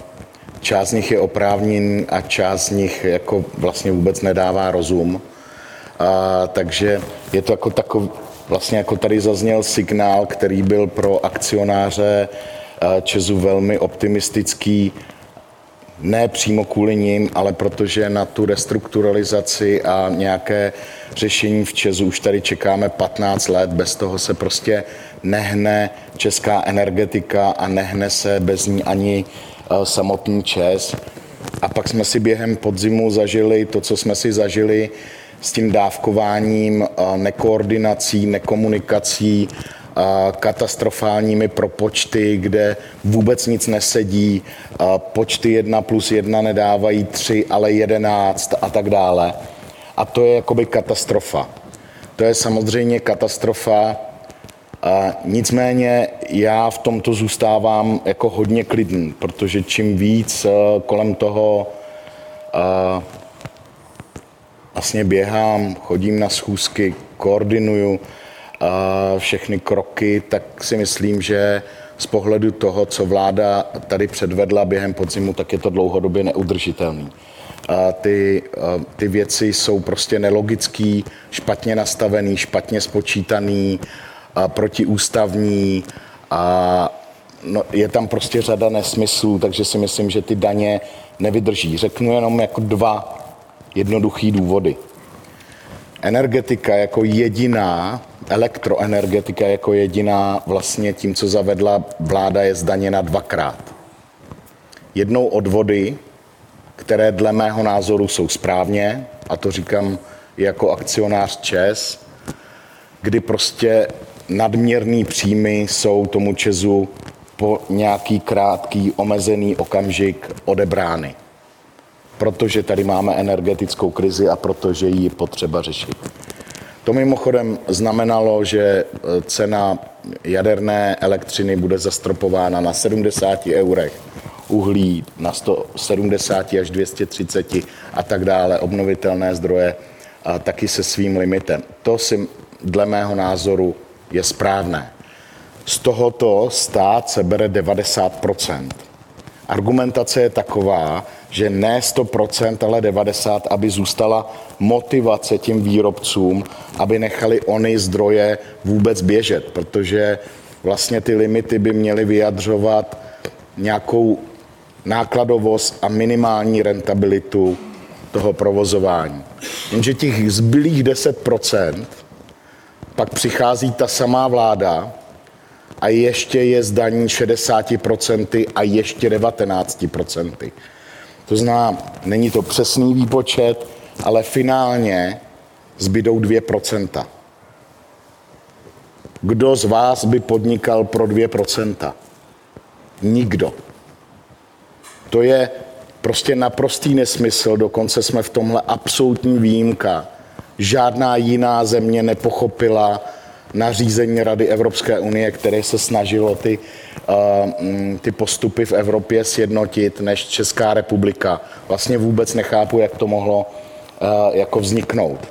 část z nich je oprávněn a část z nich jako vlastně vůbec nedává rozum. A, takže je to jako takový, vlastně jako tady zazněl signál, který byl pro akcionáře eh, Česu velmi optimistický, ne přímo kvůli ním, ale protože na tu restrukturalizaci a nějaké řešení v Česu už tady čekáme 15 let, bez toho se prostě nehne česká energetika a nehne se bez ní ani uh, samotný Čes. A pak jsme si během podzimu zažili to, co jsme si zažili s tím dávkováním, uh, nekoordinací, nekomunikací, katastrofálními propočty, kde vůbec nic nesedí, počty 1 plus 1 nedávají 3, ale 11 a tak dále. A to je jakoby katastrofa. To je samozřejmě katastrofa, nicméně já v tomto zůstávám jako hodně klidný, protože čím víc kolem toho vlastně běhám, chodím na schůzky, koordinuju, všechny kroky, tak si myslím, že z pohledu toho, co vláda tady předvedla během podzimu, tak je to dlouhodobě neudržitelný. Ty, ty věci jsou prostě nelogický, špatně nastavený, špatně spočítaný, protiústavní a no, je tam prostě řada nesmyslů, takže si myslím, že ty daně nevydrží. Řeknu jenom jako dva jednoduché důvody. Energetika jako jediná, elektroenergetika jako jediná vlastně tím, co zavedla vláda, je zdaněna dvakrát. Jednou odvody, které dle mého názoru jsou správně, a to říkám jako akcionář ČES, kdy prostě nadměrný příjmy jsou tomu Česu po nějaký krátký omezený okamžik odebrány. Protože tady máme energetickou krizi a protože ji potřeba řešit. To mimochodem znamenalo, že e, cena jaderné elektřiny bude zastropována na 70 eurech, uhlí na 170 až 230 a tak dále, obnovitelné zdroje a taky se svým limitem. To si dle mého názoru je správné. Z tohoto stát se bere 90% Argumentace je taková, že ne 100%, ale 90%, aby zůstala motivace těm výrobcům, aby nechali ony zdroje vůbec běžet, protože vlastně ty limity by měly vyjadřovat nějakou nákladovost a minimální rentabilitu toho provozování. Jenže těch zbylých 10% pak přichází ta samá vláda a ještě je zdaní 60% a ještě 19%. To znamená, není to přesný výpočet, ale finálně zbydou 2%. Kdo z vás by podnikal pro 2%? Nikdo. To je prostě naprostý nesmysl, dokonce jsme v tomhle absolutní výjimka. Žádná jiná země nepochopila nařízení Rady Evropské unie, které se snažilo ty, uh, ty postupy v Evropě sjednotit, než Česká republika. Vlastně vůbec nechápu, jak to mohlo uh, jako vzniknout.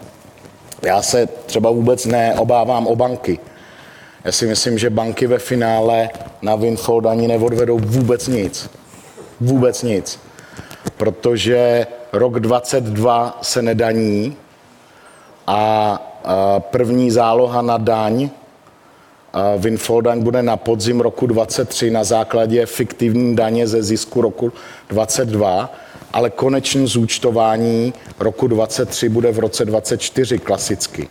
Já se třeba vůbec neobávám o banky. Já si myslím, že banky ve finále na Winfold ani neodvedou vůbec nic. Vůbec nic. Protože rok 22 se nedaní a První záloha na daň, windfall daň bude na podzim roku 23 na základě fiktivní daně ze zisku roku 22, ale konečný zúčtování roku 23 bude v roce 24 klasicky.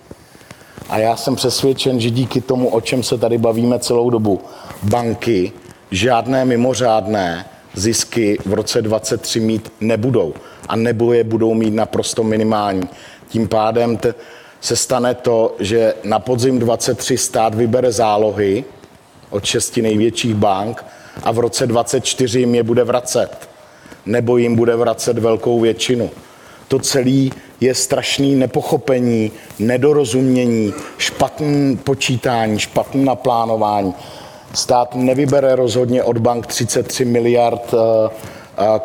A já jsem přesvědčen, že díky tomu, o čem se tady bavíme celou dobu, banky žádné mimořádné zisky v roce 23 mít nebudou. A nebo je budou mít naprosto minimální. Tím pádem te, se stane to, že na podzim 23 stát vybere zálohy od šesti největších bank a v roce 24 jim je bude vracet. Nebo jim bude vracet velkou většinu. To celé je strašný nepochopení, nedorozumění, špatný počítání, špatný naplánování. Stát nevybere rozhodně od bank 33 miliard uh,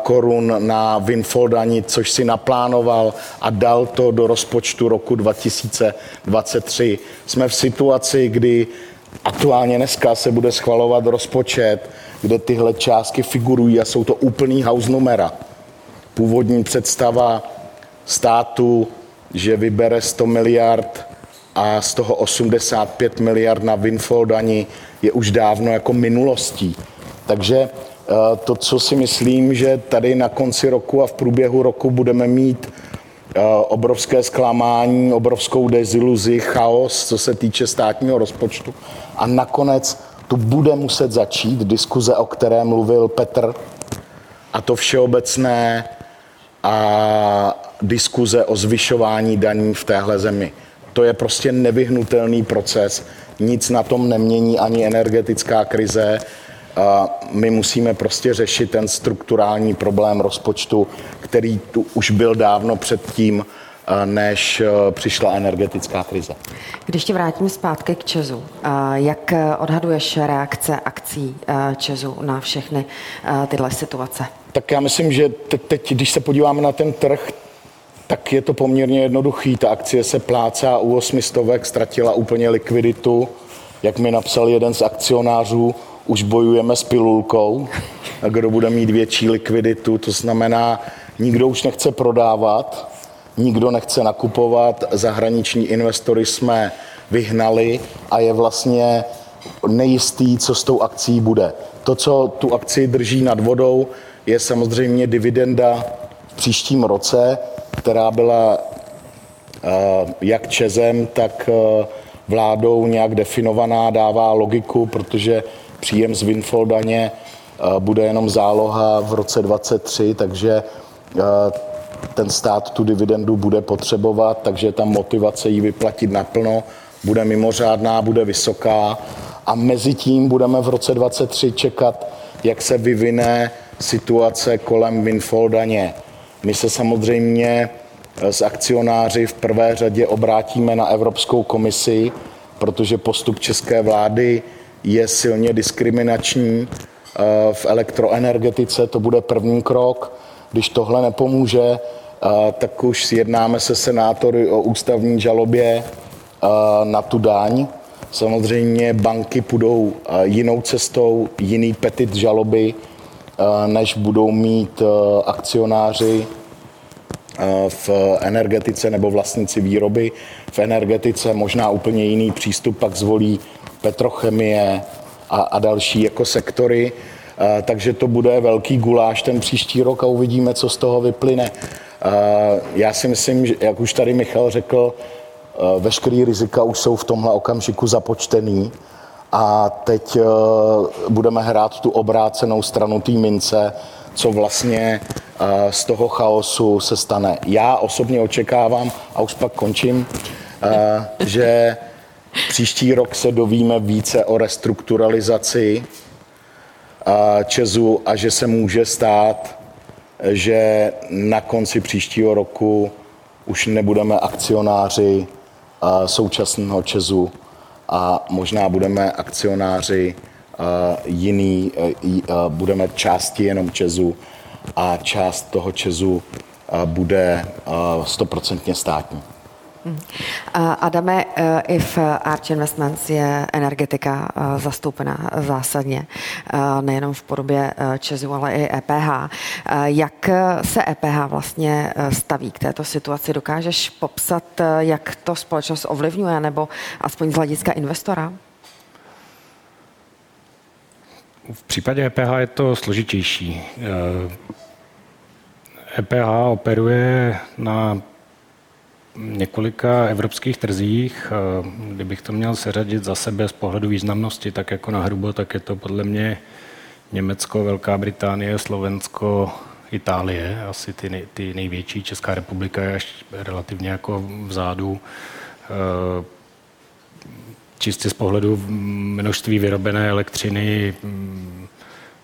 korun na windfall což si naplánoval a dal to do rozpočtu roku 2023. Jsme v situaci, kdy aktuálně dneska se bude schvalovat rozpočet, kde tyhle částky figurují a jsou to úplný house numera. Původní představa státu, že vybere 100 miliard a z toho 85 miliard na windfall je už dávno jako minulostí. Takže Eh, to, co si myslím, že tady na konci roku a v průběhu roku budeme mít eh, obrovské zklamání, obrovskou deziluzi, chaos, co se týče státního rozpočtu. A nakonec tu bude muset začít diskuze, o které mluvil Petr, a to všeobecné a diskuze o zvyšování daní v téhle zemi. To je prostě nevyhnutelný proces, nic na tom nemění ani energetická krize, my musíme prostě řešit ten strukturální problém rozpočtu, který tu už byl dávno předtím, eh, než eh, přišla energetická krize. Když tě vrátím zpátky k Česu, eh, jak odhaduješ reakce akcí Česu na všechny tyhle situace? Tak já myslím, že teď, teď, když se podíváme na ten trh, tak je to poměrně jednoduchý. Ta akcie se plácá u osmistovek, ztratila úplně likviditu. Jak mi napsal jeden z akcionářů, už bojujeme s pilulkou, kdo bude mít větší likviditu, to znamená, nikdo už nechce prodávat, nikdo nechce nakupovat, zahraniční investory jsme vyhnali a je vlastně nejistý, co s tou akcí bude. To, co tu akci drží nad vodou, je samozřejmě dividenda v příštím roce, která byla eh, jak Čezem, tak eh, vládou nějak definovaná, dává logiku, protože příjem z windfall daně eh, bude jenom záloha v roce 2023, takže ten stát tu dividendu bude potřebovat, takže ta motivace ji vyplatit naplno bude mimořádná, bude vysoká a mezi tím budeme v roce 2023 čekat, jak se vyvine situace kolem windfall daně. My se samozřejmě s akcionáři v prvé řadě obrátíme na Evropskou komisi, protože postup české vlády je silně diskriminační eh, v elektroenergetice. To bude první krok. Když tohle nepomůže, eh, tak už jednáme se senátory o ústavní žalobě eh, na tu daň. Samozřejmě banky půjdou jinou cestou, jiný petit žaloby, než budou mít akcionáři v energetice nebo vlastníci výroby. V energetice možná úplně jiný přístup pak zvolí petrochemie a, a další jako sektory. Takže to bude velký guláš ten příští rok a uvidíme, co z toho vyplyne. Já si myslím, že, jak už tady Michal řekl, veškerý rizika už jsou v tomhle okamžiku započtený a teď budeme hrát tu obrácenou stranu té mince, co vlastně eh, z toho chaosu se stane. Já osobně očekávám, a už pak končím, eh, že příští rok se dovíme více o restrukturalizaci Česu a že se může stát, že na konci příštího roku už nebudeme akcionáři současného Česu a možná budeme akcionáři jiný, budeme části jenom Česu a část toho Česu bude stoprocentně státní. Hmm. Adame, e, i v Arch Investments je energetika e, zastoupena zásadně, nejenom v podobě Česu, ale i EPH. Jak se EPH vlastně staví k této situaci? Dokážeš popsat, jak to společnost ovlivňuje, nebo aspoň z hlediska investora? V případě EPH je to složitější. EPH eh, e operuje na několika evropských trzích. Eh, kdybych to měl seřadit za sebe z pohledu významnosti, tak jako na hrubo, tak je to podle mě Německo, Velká Británie, Slovensko, Itálie, asi ty, nej, ty největší. Česká republika je až relativně jako vzadu. Eh, čistě z pohledu množství vyrobené elektřiny mm,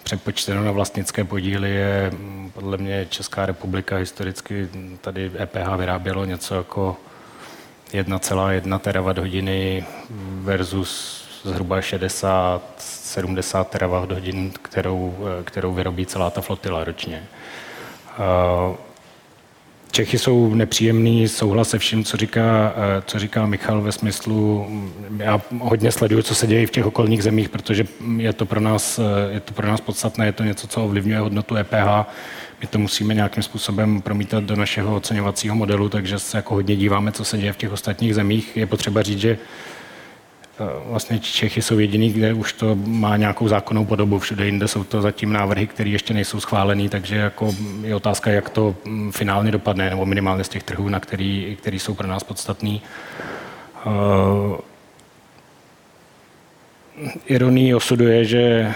přepočteno na vlastnické podíly je mm, podle mě Česká republika historicky tady EPH vyrábělo něco jako 1,1 terawatt hodiny versus zhruba 60, 70 terawatt hodin, kterou, kterou vyrobí celá ta flotila ročně. Čechy jsou nepříjemný, souhlas se vším, co říká, eh, co říká Michal ve smyslu, mm, já hodně sleduju, co se děje v těch okolních zemích, protože je to pro nás, eh, je to pro nás podstatné, je to něco, co ovlivňuje hodnotu EPH. My to musíme nějakým způsobem promítat do našeho oceňovacího modelu, takže se jako hodně díváme, co se děje v těch ostatních zemích. Je potřeba říct, že vlastně Čechy jsou jediný, kde už to má nějakou zákonnou podobu. Všude jinde jsou to zatím návrhy, které ještě nejsou schválené, takže jako je otázka, jak to mm, finálně dopadne, nebo minimálně z těch trhů, na který, který jsou pro nás podstatný. Ironií osudu je, že eh,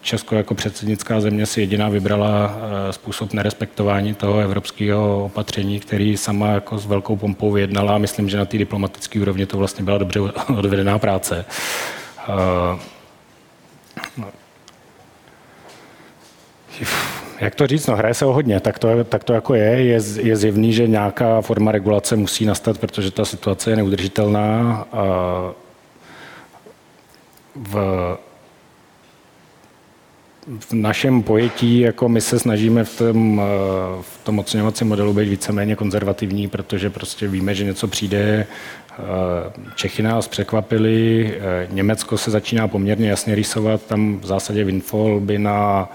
Česko jako předsednická země si jediná vybrala eh, způsob nerespektování toho evropského opatření, který sama jako s velkou pompou vyjednala a myslím, že na té diplomatické úrovni to vlastně byla dobře odvedená práce. Eh, no. Jak to říct? No, hraje se o hodně, tak to, tak to jako je. je. Je zjevný, že nějaká forma regulace musí nastat, protože ta situace je neudržitelná. A v v našem pojetí, jako my se snažíme v tom, v tom oceňovacím modelu být víceméně konzervativní, protože prostě víme, že něco přijde, Čechy nás překvapili, Německo se začíná poměrně jasně rýsovat, tam v zásadě windfall by na,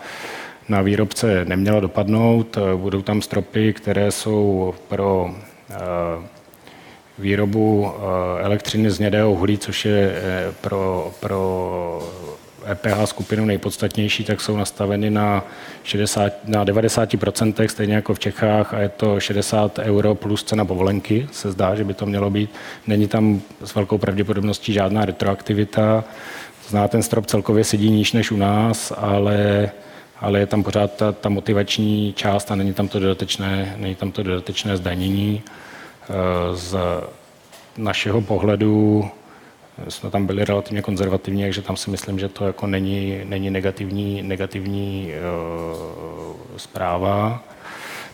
na výrobce nemělo dopadnout, budou tam stropy, které jsou pro výrobu elektřiny z nědého uhlí, což je pro, pro EPH skupinu nejpodstatnější, tak jsou nastaveny na, 60, na 90%, stejně jako v Čechách, a je to 60 euro plus cena povolenky, se zdá, že by to mělo být. Není tam s velkou pravděpodobností žádná retroaktivita. Zná ten strop celkově sedí níž než u nás, ale, ale je tam pořád ta, ta motivační část a není tam to dodatečné, není tam to dodatečné zdanění. E, z našeho pohledu jsme tam byli relativně konzervativní, takže tam si myslím, že to jako není, není negativní, negativní uh, zpráva.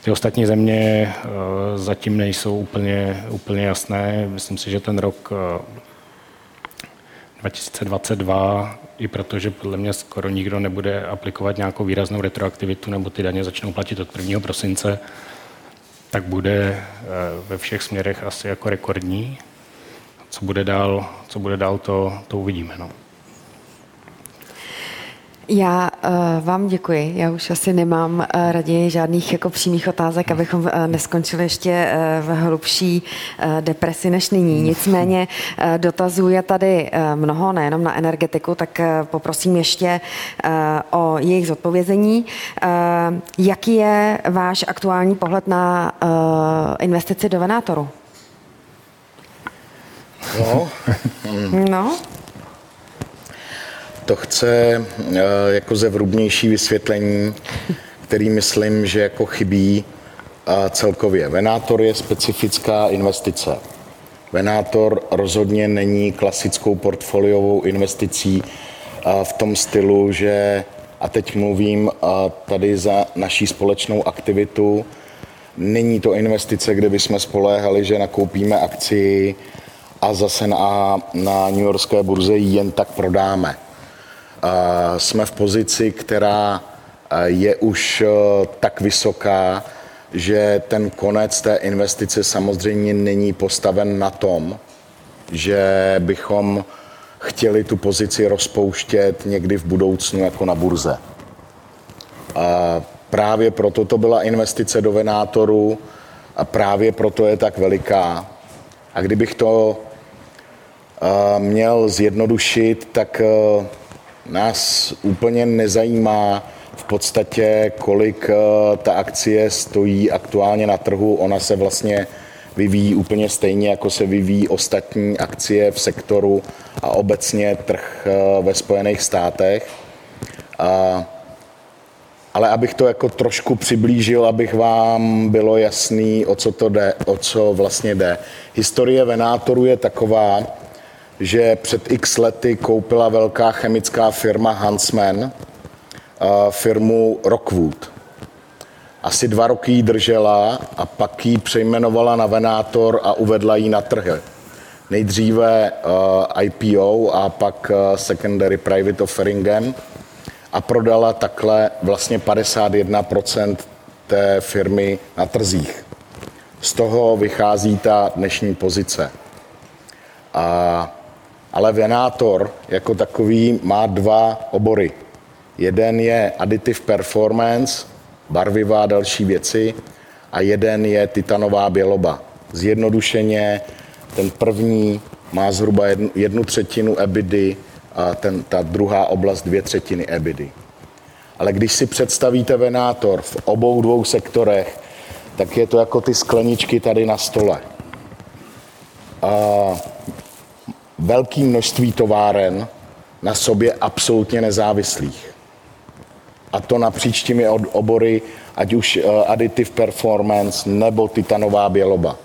Ty ostatní země zatím nejsou úplně, úplně jasné. Myslím si, že ten rok uh, 2022, i protože podle mě skoro nikdo nebude aplikovat nějakou výraznou retroaktivitu nebo ty daně začnou platit od 1. prosince, tak bude ve všech směrech asi jako rekordní co bude dál, co bude dál to, to uvidíme. No. Já uh, vám děkuji. Já už asi nemám uh, raději žádných jako přímých otázek, abychom uh, neskončili ještě uh, v hlubší uh, depresi než nyní. Nicméně uh, dotazů je tady uh, mnoho, nejenom na energetiku, tak uh, poprosím ještě uh, o jejich zodpovězení. Uh, jaký je váš aktuální pohled na uh, investici do Venátoru? No. no. To chce eh, jako zevrubnější vysvětlení, který myslím, že jako chybí celkově. Venátor je specifická investice. Venátor rozhodně není klasickou portfoliovou investicí v tom stylu, že, a teď mluvím tady za naší společnou aktivitu, není to investice, kde bychom spoléhali, že nakoupíme akci a zase na, na New Yorkské burze ji jen tak prodáme. Jsme v pozici, která je už tak vysoká, že ten konec té investice samozřejmě není postaven na tom, že bychom chtěli tu pozici rozpouštět někdy v budoucnu jako na burze. A právě proto to byla investice do Venátoru a právě proto je tak veliká. A kdybych to měl zjednodušit, tak eh, nás úplně nezajímá v podstatě, kolik eh, ta akcie stojí aktuálně na trhu. Ona se vlastně vyvíjí úplně stejně, jako se vyvíjí ostatní akcie v sektoru a obecně trh eh, ve Spojených státech. Ale abych to jako trošku přiblížil, abych vám bylo jasný, o co to jde, o co vlastně jde. Historie Venátoru je taková, že před x lety koupila velká chemická firma Huntsman firmu Rockwood. Asi dva roky ji držela a pak ji přejmenovala na Venátor a uvedla ji na trhy. Nejdříve IPO a pak secondary private offeringem a prodala takhle vlastně 51% té firmy na trzích. Z toho vychází ta dnešní pozice. A ale Venátor jako takový má dva obory. Jeden je additive performance, barviva a další věci, a jeden je titanová běloba. Zjednodušeně ten první má zhruba jednu, jednu třetinu EBIDy a ten, ta druhá oblast dvě třetiny EBIDy. Ale když si představíte Venátor v obou dvou sektorech, tak je to jako ty skleničky tady na stole. A velké množství továren na sobě absolutně nezávislých. A to napříč těmi obory, ať už eh, additive performance nebo titanová běloba.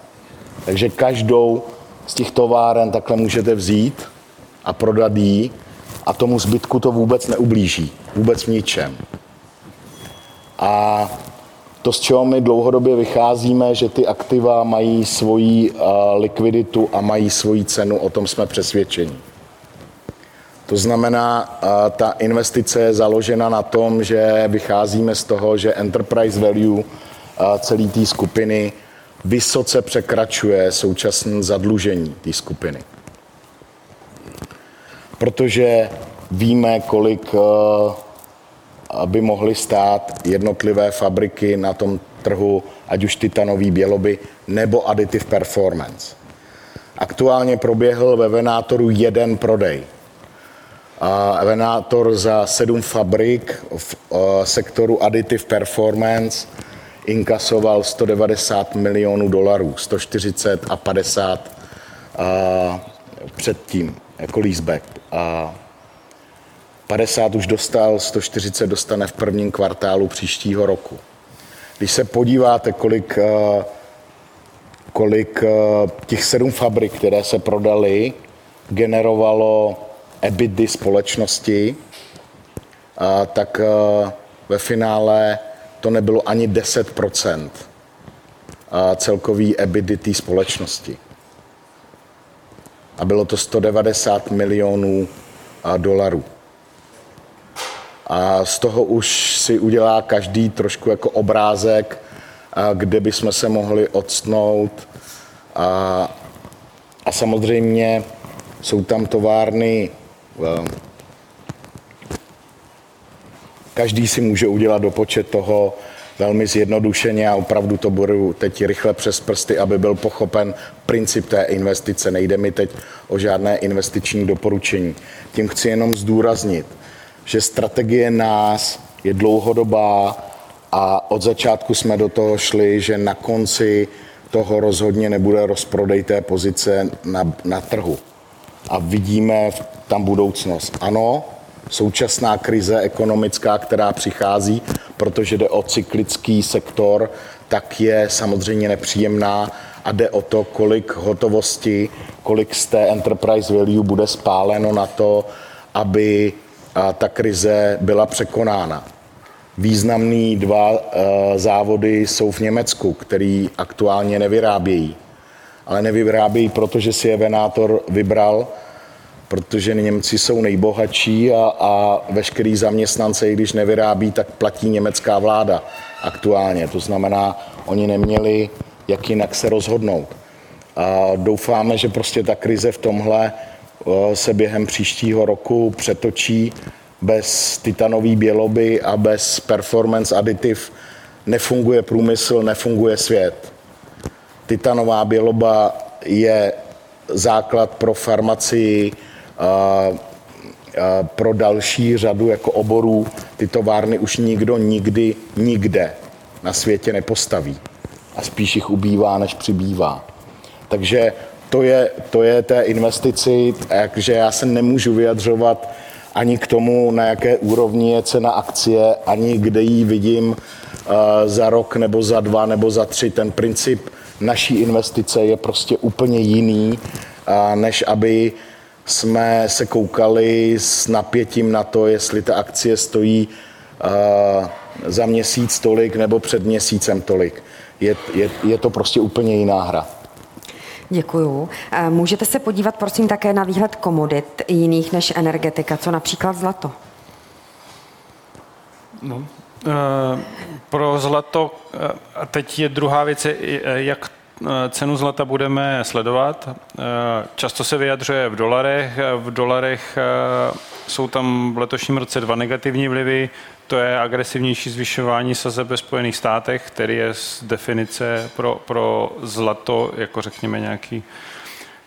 Takže každou z těch továren takhle můžete vzít a prodat jí a tomu zbytku to vůbec neublíží. Vůbec v ničem. A to, z čeho my dlouhodobě vycházíme, že ty aktiva mají svoji likviditu a mají svoji cenu, o tom jsme přesvědčeni. To znamená, ta investice je založena na tom, že vycházíme z toho, že enterprise value celé té skupiny vysoce překračuje současné zadlužení té skupiny. Protože víme, kolik by mohly stát jednotlivé fabriky na tom trhu, ať už titanový běloby nebo additive performance. Aktuálně proběhl ve Venátoru jeden prodej. Venátor za sedm fabrik v sektoru additive performance inkasoval 190 milionů dolarů, 140 a 50 předtím jako leaseback. 50 už dostal, 140 dostane v prvním kvartálu příštího roku. Když se podíváte, kolik, kolik těch sedm fabrik, které se prodaly, generovalo EBITDA společnosti, tak ve finále to nebylo ani 10% celkový EBITDA té společnosti. A bylo to 190 milionů dolarů. A z toho už si udělá každý trošku jako obrázek, kde bychom se mohli octnout. A, a samozřejmě jsou tam továrny, každý si může udělat do počet toho velmi zjednodušeně a opravdu to budu teď rychle přes prsty, aby byl pochopen princip té investice. Nejde mi teď o žádné investiční doporučení. Tím chci jenom zdůraznit, že strategie nás je dlouhodobá a od začátku jsme do toho šli, že na konci toho rozhodně nebude rozprodej té pozice na, na trhu. A vidíme tam budoucnost. Ano, současná krize ekonomická, která přichází, protože jde o cyklický sektor, tak je samozřejmě nepříjemná a jde o to, kolik hotovosti, kolik z té enterprise value bude spáleno na to, aby ta krize byla překonána. Významný dva e, závody jsou v Německu, který aktuálně nevyrábějí. Ale nevyrábějí, protože si je Venátor vybral, protože Němci jsou nejbohatší a, a veškerý zaměstnance, i když nevyrábí, tak platí německá vláda aktuálně. To znamená, oni neměli jak jinak se rozhodnout. A doufáme, že prostě ta krize v tomhle se během příštího roku přetočí. Bez titanové běloby a bez performance additiv nefunguje průmysl, nefunguje svět. Titanová běloba je základ pro farmacii, pro další řadu jako oborů. Ty továrny už nikdo nikdy, nikde na světě nepostaví. A spíš jich ubývá, než přibývá. Takže to je, to je té investici, takže já se nemůžu vyjadřovat ani k tomu, na jaké úrovni je cena akcie, ani kde ji vidím uh, za rok nebo za dva nebo za tři. Ten princip naší investice je prostě úplně jiný, uh, než aby jsme se koukali s napětím na to, jestli ta akcie stojí uh, za měsíc tolik nebo před měsícem tolik. Je, je, je to prostě úplně jiná hra. Děkuju. Eh, můžete se podívat, prosím, také na výhled komodit jiných než energetika, co například zlato? No, eh, pro zlato, a teď je druhá věc, jak cenu zlata budeme sledovat. Často se vyjadřuje v dolarech. V dolarech jsou tam v letošním roce dva negativní vlivy. To je agresivnější zvyšování sazeb ve Spojených státech, který je z definice pro, pro zlato, jako řekněme nějaký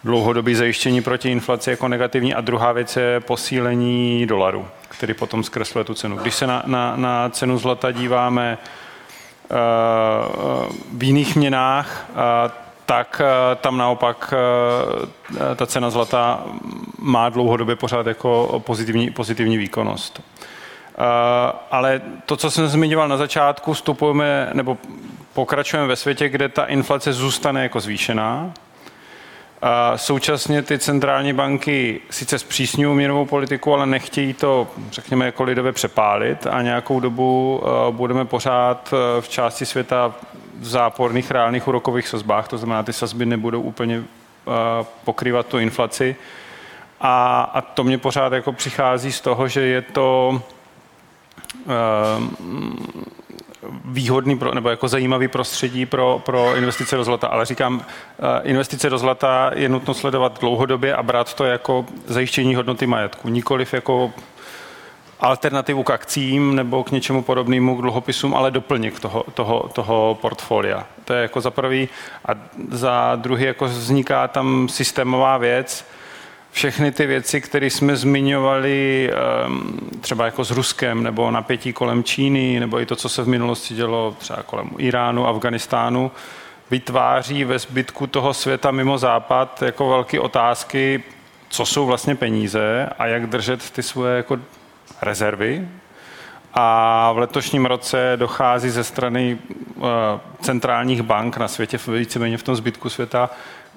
dlouhodobý zajištění proti inflaci jako negativní. A druhá věc je posílení dolaru, který potom zkresluje tu cenu. Když se na, na, na cenu zlata díváme v jiných měnách, tak tam naopak ta cena zlata má dlouhodobě pořád jako pozitivní, pozitivní výkonnost. Ale to, co jsem zmiňoval na začátku, vstupujeme nebo pokračujeme ve světě, kde ta inflace zůstane jako zvýšená. A současně ty centrální banky sice zpřísňují měnovou politiku, ale nechtějí to, řekněme, jako lidově přepálit a nějakou dobu eh, budeme pořád eh, v části světa v záporných reálných úrokových sazbách, to znamená, ty sazby nebudou úplně pokrývat tu inflaci. A, a to mě pořád jako přichází z toho, že je to výhodný pro, nebo jako zajímavý prostředí pro, pro investice do zlata. Ale říkám, investice do zlata je nutno sledovat dlouhodobě a brát to jako zajištění hodnoty majetku, nikoliv jako alternativu k akcím nebo k něčemu podobnému, k dluhopisům, ale doplněk toho, toho, toho portfolia. To je jako za prvý. A za druhý jako vzniká tam systémová věc, všechny ty věci, které jsme zmiňovali ehm, třeba jako s Ruskem nebo napětí kolem Číny, nebo i to, co se v minulosti dělo třeba kolem Iránu, Afganistánu, vytváří ve zbytku toho světa mimo západ jako velké otázky, co jsou vlastně peníze a jak držet ty svoje jako rezervy. A v letošním roce dochází ze strany uh, centrálních bank na světě, víceméně v tom zbytku světa,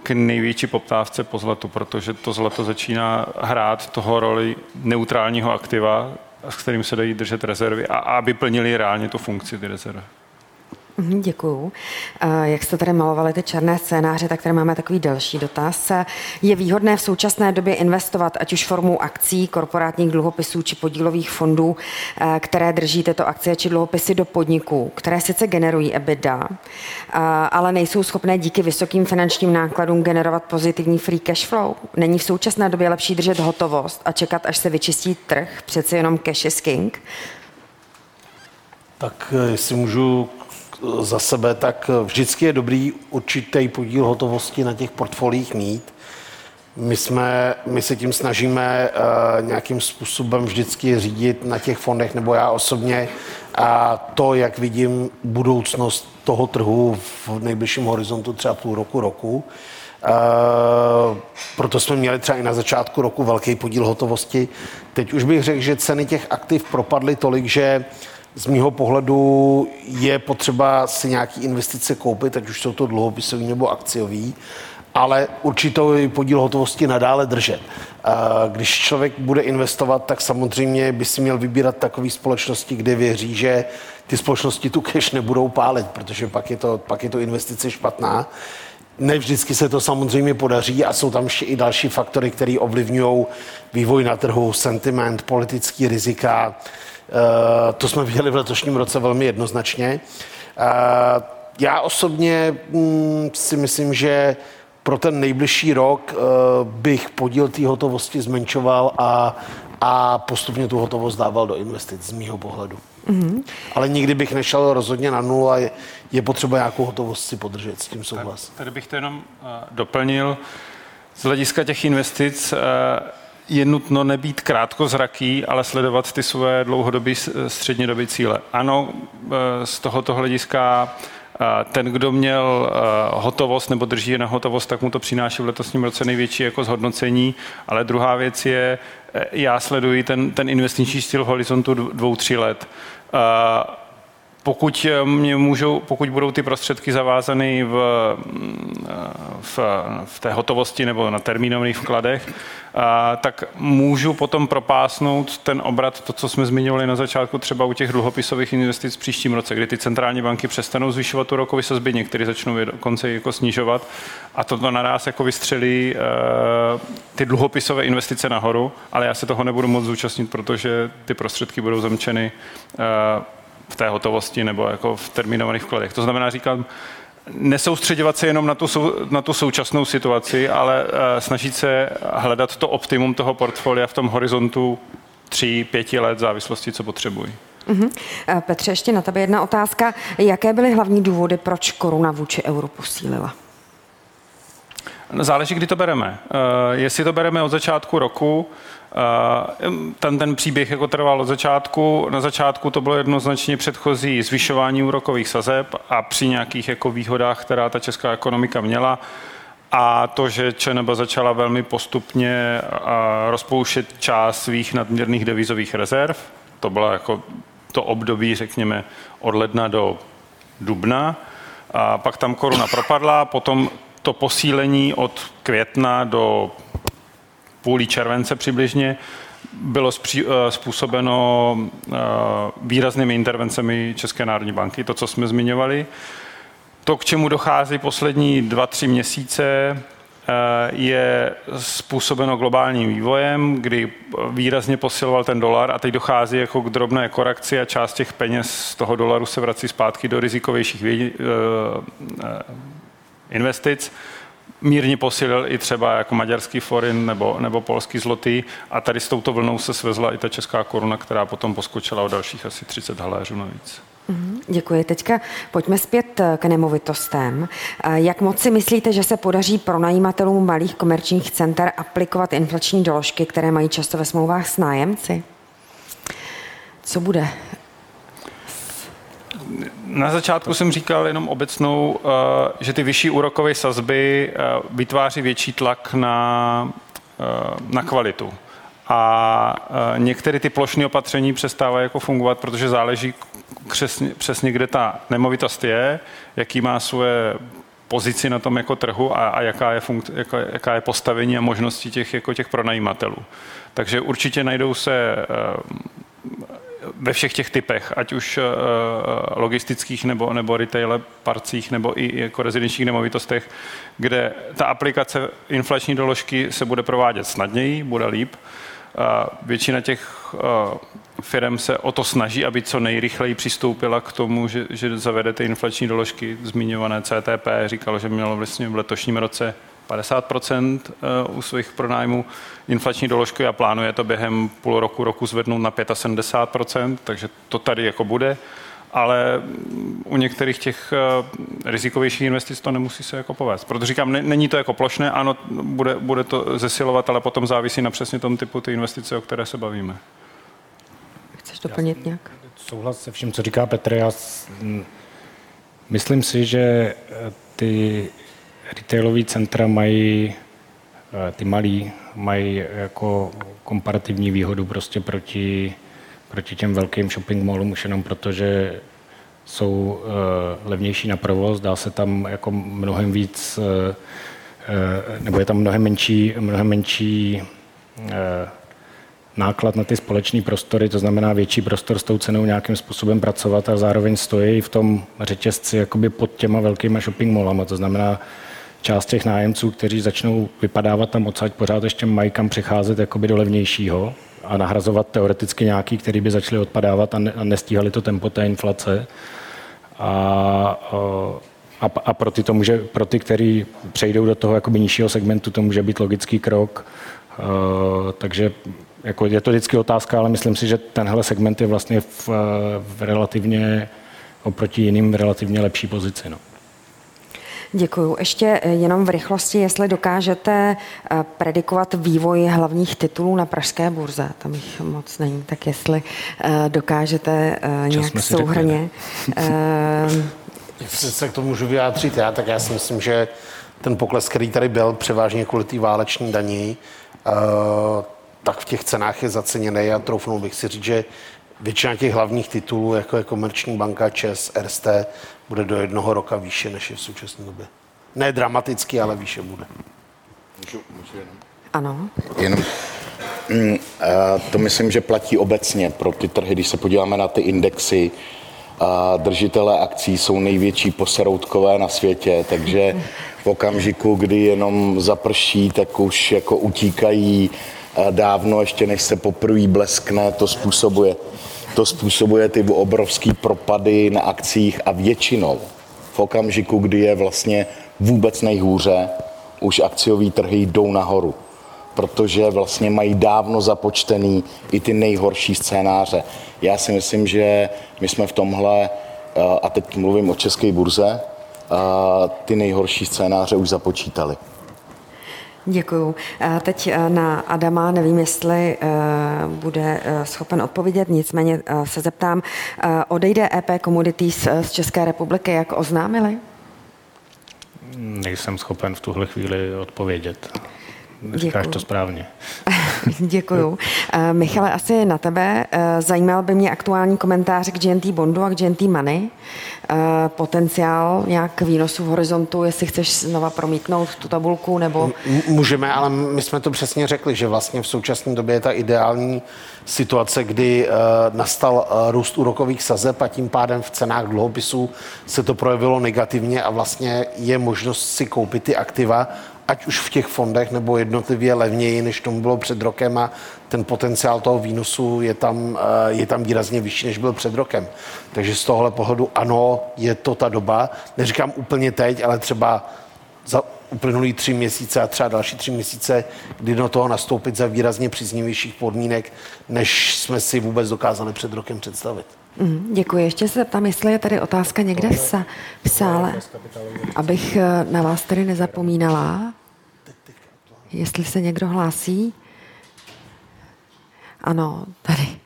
k největší poptávce po zlatu, protože to zlato začíná hrát toho roli neutrálního aktiva, s kterým se dají držet rezervy a aby plnili reálně tu funkci ty rezervy. Mhm, Děkuju. Jak jste tady malovali ty černé scénáře, tak tady máme takový další dotaz. Je výhodné v současné době investovat ať už formou akcí, korporátních dluhopisů či podílových fondů, eh, které drží tyto akcie či dluhopisy do podniků, které sice generují EBITDA, eh, ale nejsou schopné díky vysokým finančním nákladům generovat pozitivní free cash flow? Není v současné době lepší držet hotovost a čekat, až se vyčistí trh? Přeci jenom cash is king. Tak eh, jestli můžu za sebe, tak vždycky je dobrý určitý podíl hotovosti na těch portfolích mít. My, jsme, my se tím snažíme uh, nějakým způsobem vždycky řídit na těch fondech, nebo já osobně, a to, jak vidím budoucnost toho trhu v nejbližším horizontu třeba půl roku, roku. Uh, proto jsme měli třeba i na začátku roku velký podíl hotovosti. Teď už bych řekl, že ceny těch aktiv propadly tolik, že uh, z mýho pohledu je potřeba si nějaký investice koupit, ať už jsou to dluhopisový nebo akciový, ale určitou podíl hotovosti nadále držet. Když člověk bude investovat, tak samozřejmě by si měl vybírat takové společnosti, kde věří, že ty společnosti tu cash nebudou pálit, protože pak je to, pak je to investice špatná. Ne vždycky se to samozřejmě podaří a jsou tam ještě i další faktory, které ovlivňují vývoj na trhu, sentiment, politický rizika, to jsme viděli v letošním roce velmi jednoznačně. Eh, já osobně mm, si myslím, že pro ten nejbližší rok eh, bych podíl té hotovosti zmenšoval a, a postupně tu hotovost dával do investic z mýho pohledu. Mm-hmm. Ale nikdy bych nešel rozhodně na nulu a je, je potřeba nějakou hotovost si podržet, s tím souhlas. Tady bych to jenom uh, doplnil. Z hlediska těch investic uh, je nutno nebýt krátkozraký, ale sledovat ty své dlouhodobé střednědobé cíle. Ano, e, z tohoto hlediska e, ten, kdo měl e, hotovost nebo drží na hotovost, tak mu to přináší v letosním roce největší jako zhodnocení. Ale druhá věc je, já sleduji ten, ten investiční styl v horizontu dvou, tří let pokud, eh, mě můžou, pokud budou ty prostředky zavázány v, mm, v, v té hotovosti nebo na termínových vkladech, a, tak můžu potom propásnout ten obrat, to, co jsme zmiňovali na začátku, třeba u těch dluhopisových investic v příštím roce, kdy ty centrální banky přestanou zvyšovat tu rokový sazby, některé začnou dokonce jako snižovat a toto naraz jako vystřelí uh, ty dluhopisové investice nahoru, ale já se toho nebudu moc zúčastnit, protože ty prostředky budou zamčeny uh, v té hotovosti nebo jako v terminovaných vkladech. To znamená, říkám, nesoustředovat se jenom na tu, na tu současnou situaci, ale uh, snažit se hledat to optimum toho portfolia v tom horizontu tří, pěti let v závislosti, co potřebují. Uh-huh. Petře, ještě na tebe jedna otázka. Jaké byly hlavní důvody, proč koruna vůči euru posílila? Záleží, kdy to bereme. Uh, jestli to bereme od začátku roku, ten, ten příběh jako trval od začátku. Na začátku to bylo jednoznačně předchozí zvyšování úrokových sazeb a při nějakých jako výhodách, která ta česká ekonomika měla, a to, že ČNB začala velmi postupně rozpouštět část svých nadměrných devizových rezerv, to bylo jako to období, řekněme, od ledna do dubna. A pak tam koruna propadla, potom to posílení od května do půlí července přibližně bylo eh, způsobeno eh, výraznými intervencemi České národní banky, to, co jsme zmiňovali. To, k čemu dochází poslední dva, tři měsíce, je způsobeno globálním vývojem, kdy výrazně posiloval ten dolar a teď dochází jako k drobné korekci a část těch peněz z toho dolaru se vrací zpátky do rizikovějších eh, eh, investic. Mírně posílil i třeba jako maďarský forin nebo, nebo polský zlotý a tady s touto vlnou se svezla i ta česká koruna, která potom poskočila o dalších asi 30 haléřů navíc. Mhm, děkuji. Teďka pojďme zpět eh, k nemovitostem. Eh, jak moc si myslíte, že se podaří pronajímatelům malých komerčních center aplikovat inflační doložky, které mají často ve smlouvách s nájemci? Co bude? Na začátku jsem říkal jenom obecnou, eh, že ty vyšší úrokové sazby vytváří větší tlak na, na kvalitu. A některé ty plošné opatření přestávají jako fungovat, protože záleží, přesně, přesně kde ta nemovitost je, jaký má svoje pozici na tom jako trhu a, a jaká, je funkt, jaká, jaká je postavení a možnosti těch, jako těch pronajímatelů. Takže určitě najdou se eh, ve všech těch typech, ať už eh, logistických nebo, nebo retail parcích nebo i jako rezidenčních nemovitostech, kde ta aplikace inflační doložky se bude provádět snadněji, bude líp. Většina těch eh, firm se o to snaží, aby co nejrychleji přistoupila k tomu, že, že zavedete inflační doložky. Zmiňované CTP říkalo, že mělo vlastně v letošním roce 50% eh, u svých pronájmů inflační doložky a plánuje to během půl roku, roku zvednout na 75%, takže to tady jako bude ale u některých těch eh, rizikovějších investic to nemusí se jako povést. Protože říkám, není to jako plošné, ano, bude, bude to zesilovat, ale potom závisí na přesně tom typu ty investice, o které se bavíme. Chceš doplnit nějak? Souhlas se vším, co říká Petr. Já myslím si, že eh, ty retailové centra mají, eh, ty malí, mají jako komparativní výhodu prostě proti proti těm velkým shopping mallům už jenom proto, že jsou uh, levnější na provoz, dá se tam jako mnohem víc, uh, nebo je tam mnohem menší, mnohem menší náklad na ty společné prostory, to znamená větší prostor s tou cenou nějakým způsobem pracovat a zároveň stojí v tom řetězci jakoby pod těma velkýma shopping mallama, to znamená část těch nájemců, kteří začnou vypadávat tam odsaď, pořád ještě mají kam přicházet jakoby do levnějšího, a nahrazovat teoreticky nějaký, který by začaly odpadávat a, ne, a nestíhali to tempo té inflace. A, a, a pro, ty to může, pro ty, kteří přejdou do toho jakoby nižšího segmentu, to může být logický krok. Uh, takže jako je to vždycky otázka, ale myslím si, že tenhle segment je vlastně v, v relativně oproti jiným relativně lepší pozici. No. Děkuju. Ještě eh, jenom v rychlosti, jestli dokážete eh, predikovat vývoj hlavních titulů na pražské burze, tam jich moc není, tak jestli eh, dokážete nějak souhrně. Jestli se k tomu můžu vyjádřit já, tak já si myslím, že ten pokles, který tady byl převážně kvůli té váleční daní, tak v těch cenách je zaceněný a troufnul bych si říct, že většina těch hlavních titulů, jako je Komerční banka, ČES, RST, bude do jednoho roka výše, než je v současné době. Ne dramaticky, ale výše bude. Můžu, můžu jenom? Ano. Jenom, mm, to myslím, že platí obecně pro ty trhy. Když se podíváme na ty indexy, a držitelé akcí jsou největší poseroutkové na světě, takže v okamžiku, kdy jenom zaprší, tak už jako utíkají dávno, ještě než se poprvé bleskne, to způsobuje to způsobuje ty obrovské propady na akcích a většinou v okamžiku, kdy je vlastně vůbec nejhůře, už akciové trhy jdou nahoru, protože vlastně mají dávno započtený i ty nejhorší scénáře. Já si myslím, že my jsme v tomhle, eh, a teď mluvím o české burze, eh, ty nejhorší scénáře už započítali. Děkuju. Teď eh, na Adama nevím, jestli eh, bude eh, schopen odpovědět, nicméně se zeptám, odejde EP Commodities z České republiky, jak oznámili? Nejsem schopen v tuhle chvíli odpovědět. Říkáš Děkuju. to správně. Děkuju. Michale, asi na tebe. Zajímal by mě aktuální komentář k GNT Bondu a k GNT Money. Eh, potenciál nějak výnosu v horizontu, jestli chceš znova promítnout tu tabulku, nebo... Můžeme, ale my jsme to přesně řekli, že vlastně v současné době je ta ideální situace, kdy uh, nastal uh, růst úrokových sazeb a tím pádem v cenách dluhopisů se to projevilo negativně a vlastně je možnost si koupit ty aktiva ať už v těch fondech nebo jednotlivě levněji, než tomu bylo před rokem a ten potenciál toho výnosu je tam, eh, je tam výrazně vyšší, než byl před rokem. Takže z tohohle pohledu ano, je to ta doba. Neříkám úplně teď, ale třeba za uplynulý tři měsíce a třeba další tři měsíce, kdy do toho nastoupit za výrazně příznivějších podmínek, než jsme si vůbec dokázali před rokem představit. Mm, děkuji. Ještě se tam, jestli je tady otázka někde v, sa, v sále, abych eh, na vás tady nezapomínala. Jestli se někdo hlásí. Ano, tady.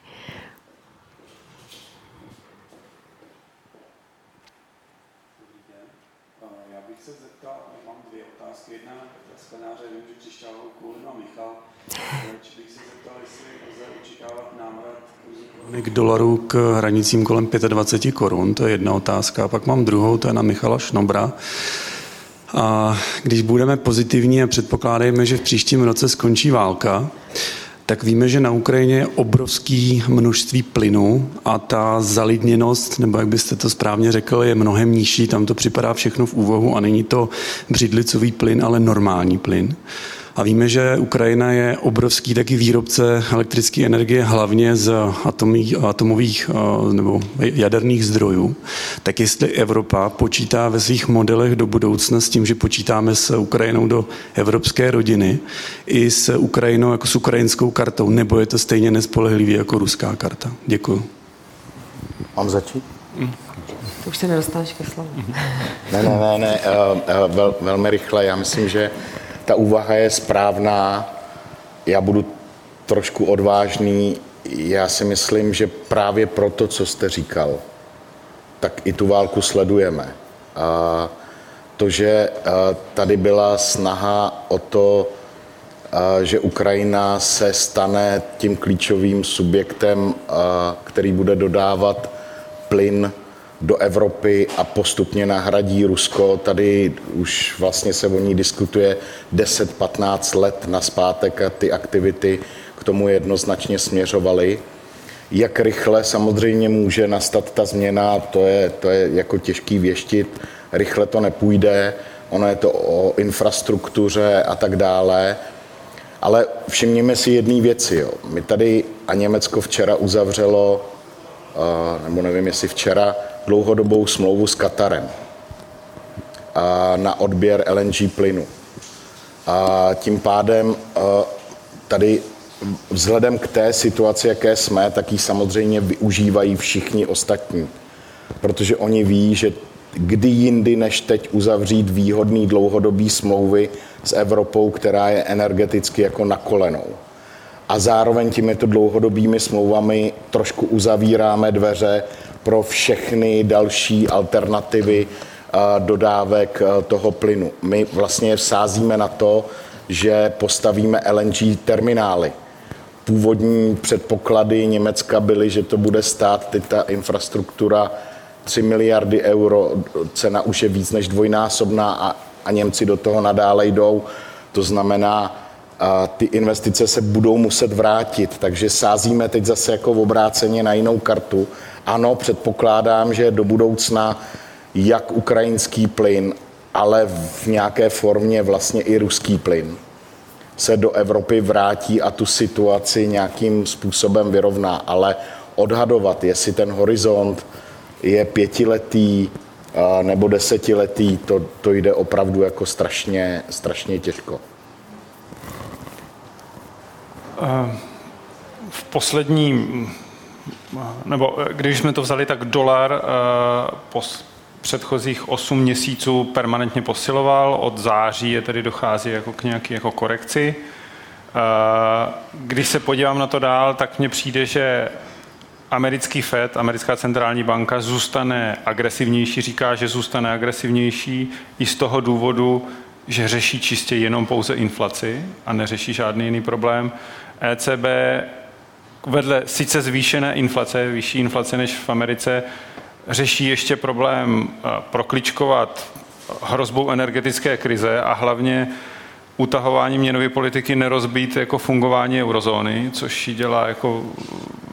K dolaru k hranicím kolem 25 korun, to je jedna otázka. A pak mám druhou, to je na Michala Šnobra. A když budeme pozitivní a předpokládáme, že v příštím roce skončí válka, tak víme, že na Ukrajině je obrovský množství plynu a ta zalidněnost, nebo jak byste to správně řekl, je mnohem nižší. Tam to připadá všechno v úvahu a není to břidlicový plyn, ale normální plyn. A víme, že Ukrajina je obrovský taky výrobce elektrické energie, hlavně z atomí, atomových nebo jaderných zdrojů. Tak jestli Evropa počítá ve svých modelech do budoucna s tím, že počítáme s Ukrajinou do evropské rodiny, i s Ukrajinou jako s ukrajinskou kartou, nebo je to stejně nespolehlivý jako ruská karta? Děkuji. Mám začít? Mm. Už se nedostaneš ke slovu. Ne, ne, ne, ne, uh, uh, vel, velmi rychle. Já myslím, že ta úvaha je správná. Já budu trošku odvážný. Já si myslím, že právě proto, co jste říkal, tak i tu válku sledujeme. A to, že tady byla snaha o to, že Ukrajina se stane tím klíčovým subjektem, který bude dodávat plyn do Evropy a postupně nahradí Rusko. Tady už vlastně se o ní diskutuje 10-15 let na zpátek a ty aktivity k tomu jednoznačně směřovaly. Jak rychle samozřejmě může nastat ta změna, to je, to je jako těžký věštit. Rychle to nepůjde, ono je to o infrastruktuře a tak dále. Ale všimněme si jedné věci. Jo. My tady a Německo včera uzavřelo, nebo nevím, jestli včera, dlouhodobou smlouvu s Katarem na odběr LNG plynu. A tím pádem tady vzhledem k té situaci, jaké jsme, tak ji samozřejmě využívají všichni ostatní. Protože oni ví, že kdy jindy než teď uzavřít výhodný dlouhodobý smlouvy s Evropou, která je energeticky jako na kolenou. A zároveň těmito dlouhodobými smlouvami trošku uzavíráme dveře pro všechny další alternativy dodávek toho plynu. My vlastně sázíme na to, že postavíme LNG terminály. Původní předpoklady Německa byly, že to bude stát teď ta infrastruktura 3 miliardy euro, cena už je víc než dvojnásobná a, a Němci do toho nadále jdou. To znamená, a ty investice se budou muset vrátit, takže sázíme teď zase jako obráceně na jinou kartu ano, předpokládám, že do budoucna jak ukrajinský plyn, ale v nějaké formě vlastně i ruský plyn se do Evropy vrátí a tu situaci nějakým způsobem vyrovná. Ale odhadovat, jestli ten horizont je pětiletý nebo desetiletý, to, to jde opravdu jako strašně, strašně těžko. V posledním nebo eh, když jsme to vzali, tak dolar uh, po předchozích 8 měsíců permanentně posiloval, od září je tedy dochází jako k nějaké jako korekci. Uh, když se podívám na to dál, tak mně přijde, že americký Fed, americká centrální banka, zůstane agresivnější, říká, že zůstane agresivnější i z toho důvodu, že řeší čistě jenom pouze inflaci a neřeší žádný jiný problém. ECB vedle sice zvýšené inflace, vyšší inflace než v Americe, řeší ještě problém eh, prokličkovat hrozbou energetické krize a hlavně utahování měnové politiky nerozbít jako fungování eurozóny, což ji dělá jako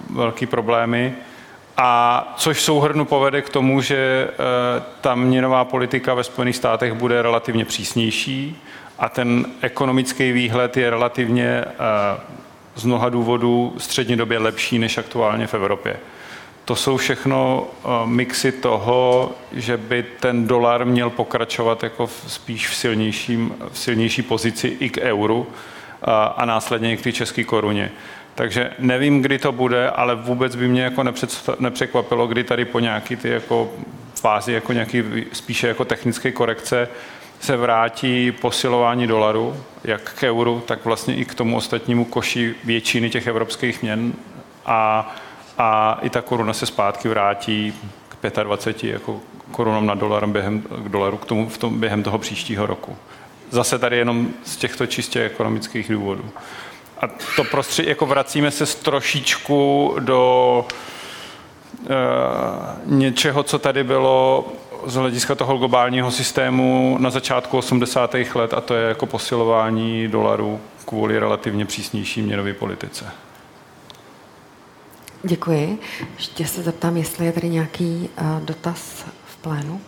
velký problémy. A což souhrnu povede k tomu, že eh, ta měnová politika ve Spojených státech bude relativně přísnější a ten ekonomický výhled je relativně z mnoha důvodů střednědobě lepší než aktuálně v Evropě. To jsou všechno mixy toho, že by ten dolar měl pokračovat jako v, spíš v, silnějším, v silnější pozici i k euru a, a následně i k té české koruně. Takže nevím, kdy to bude, ale vůbec by mě jako nepřekvapilo, kdy tady po nějaký ty jako fázi, jako nějaký spíše jako technické korekce se vrátí posilování dolaru, jak k euru, tak vlastně i k tomu ostatnímu koši většiny těch evropských měn a, a i ta koruna se zpátky vrátí k 25 jako korunám na dolar během, k dolaru k tomu, v tom, během toho příštího roku. Zase tady jenom z těchto čistě ekonomických důvodů. A to prostředí, jako vracíme se z trošičku do uh, něčeho, co tady bylo z hlediska toho globálního systému na začátku 80. let a to je jako posilování dolaru kvůli relativně přísnější měnové politice. Děkuji. Ještě se zeptám, jestli je tady nějaký uh, dotaz v plénu.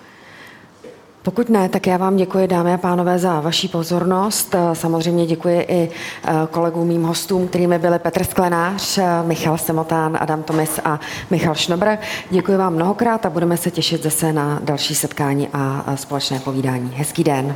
Pokud ne, tak já vám děkuji, dámy a pánové, za vaši pozornost. Samozřejmě děkuji i eh, kolegům mým hostům, kterými byli Petr Sklenář, Michal Semotán, Adam Tomis a Michal Šnobr. Děkuji vám mnohokrát a budeme se těšit zase na další setkání a společné povídání. Hezký den.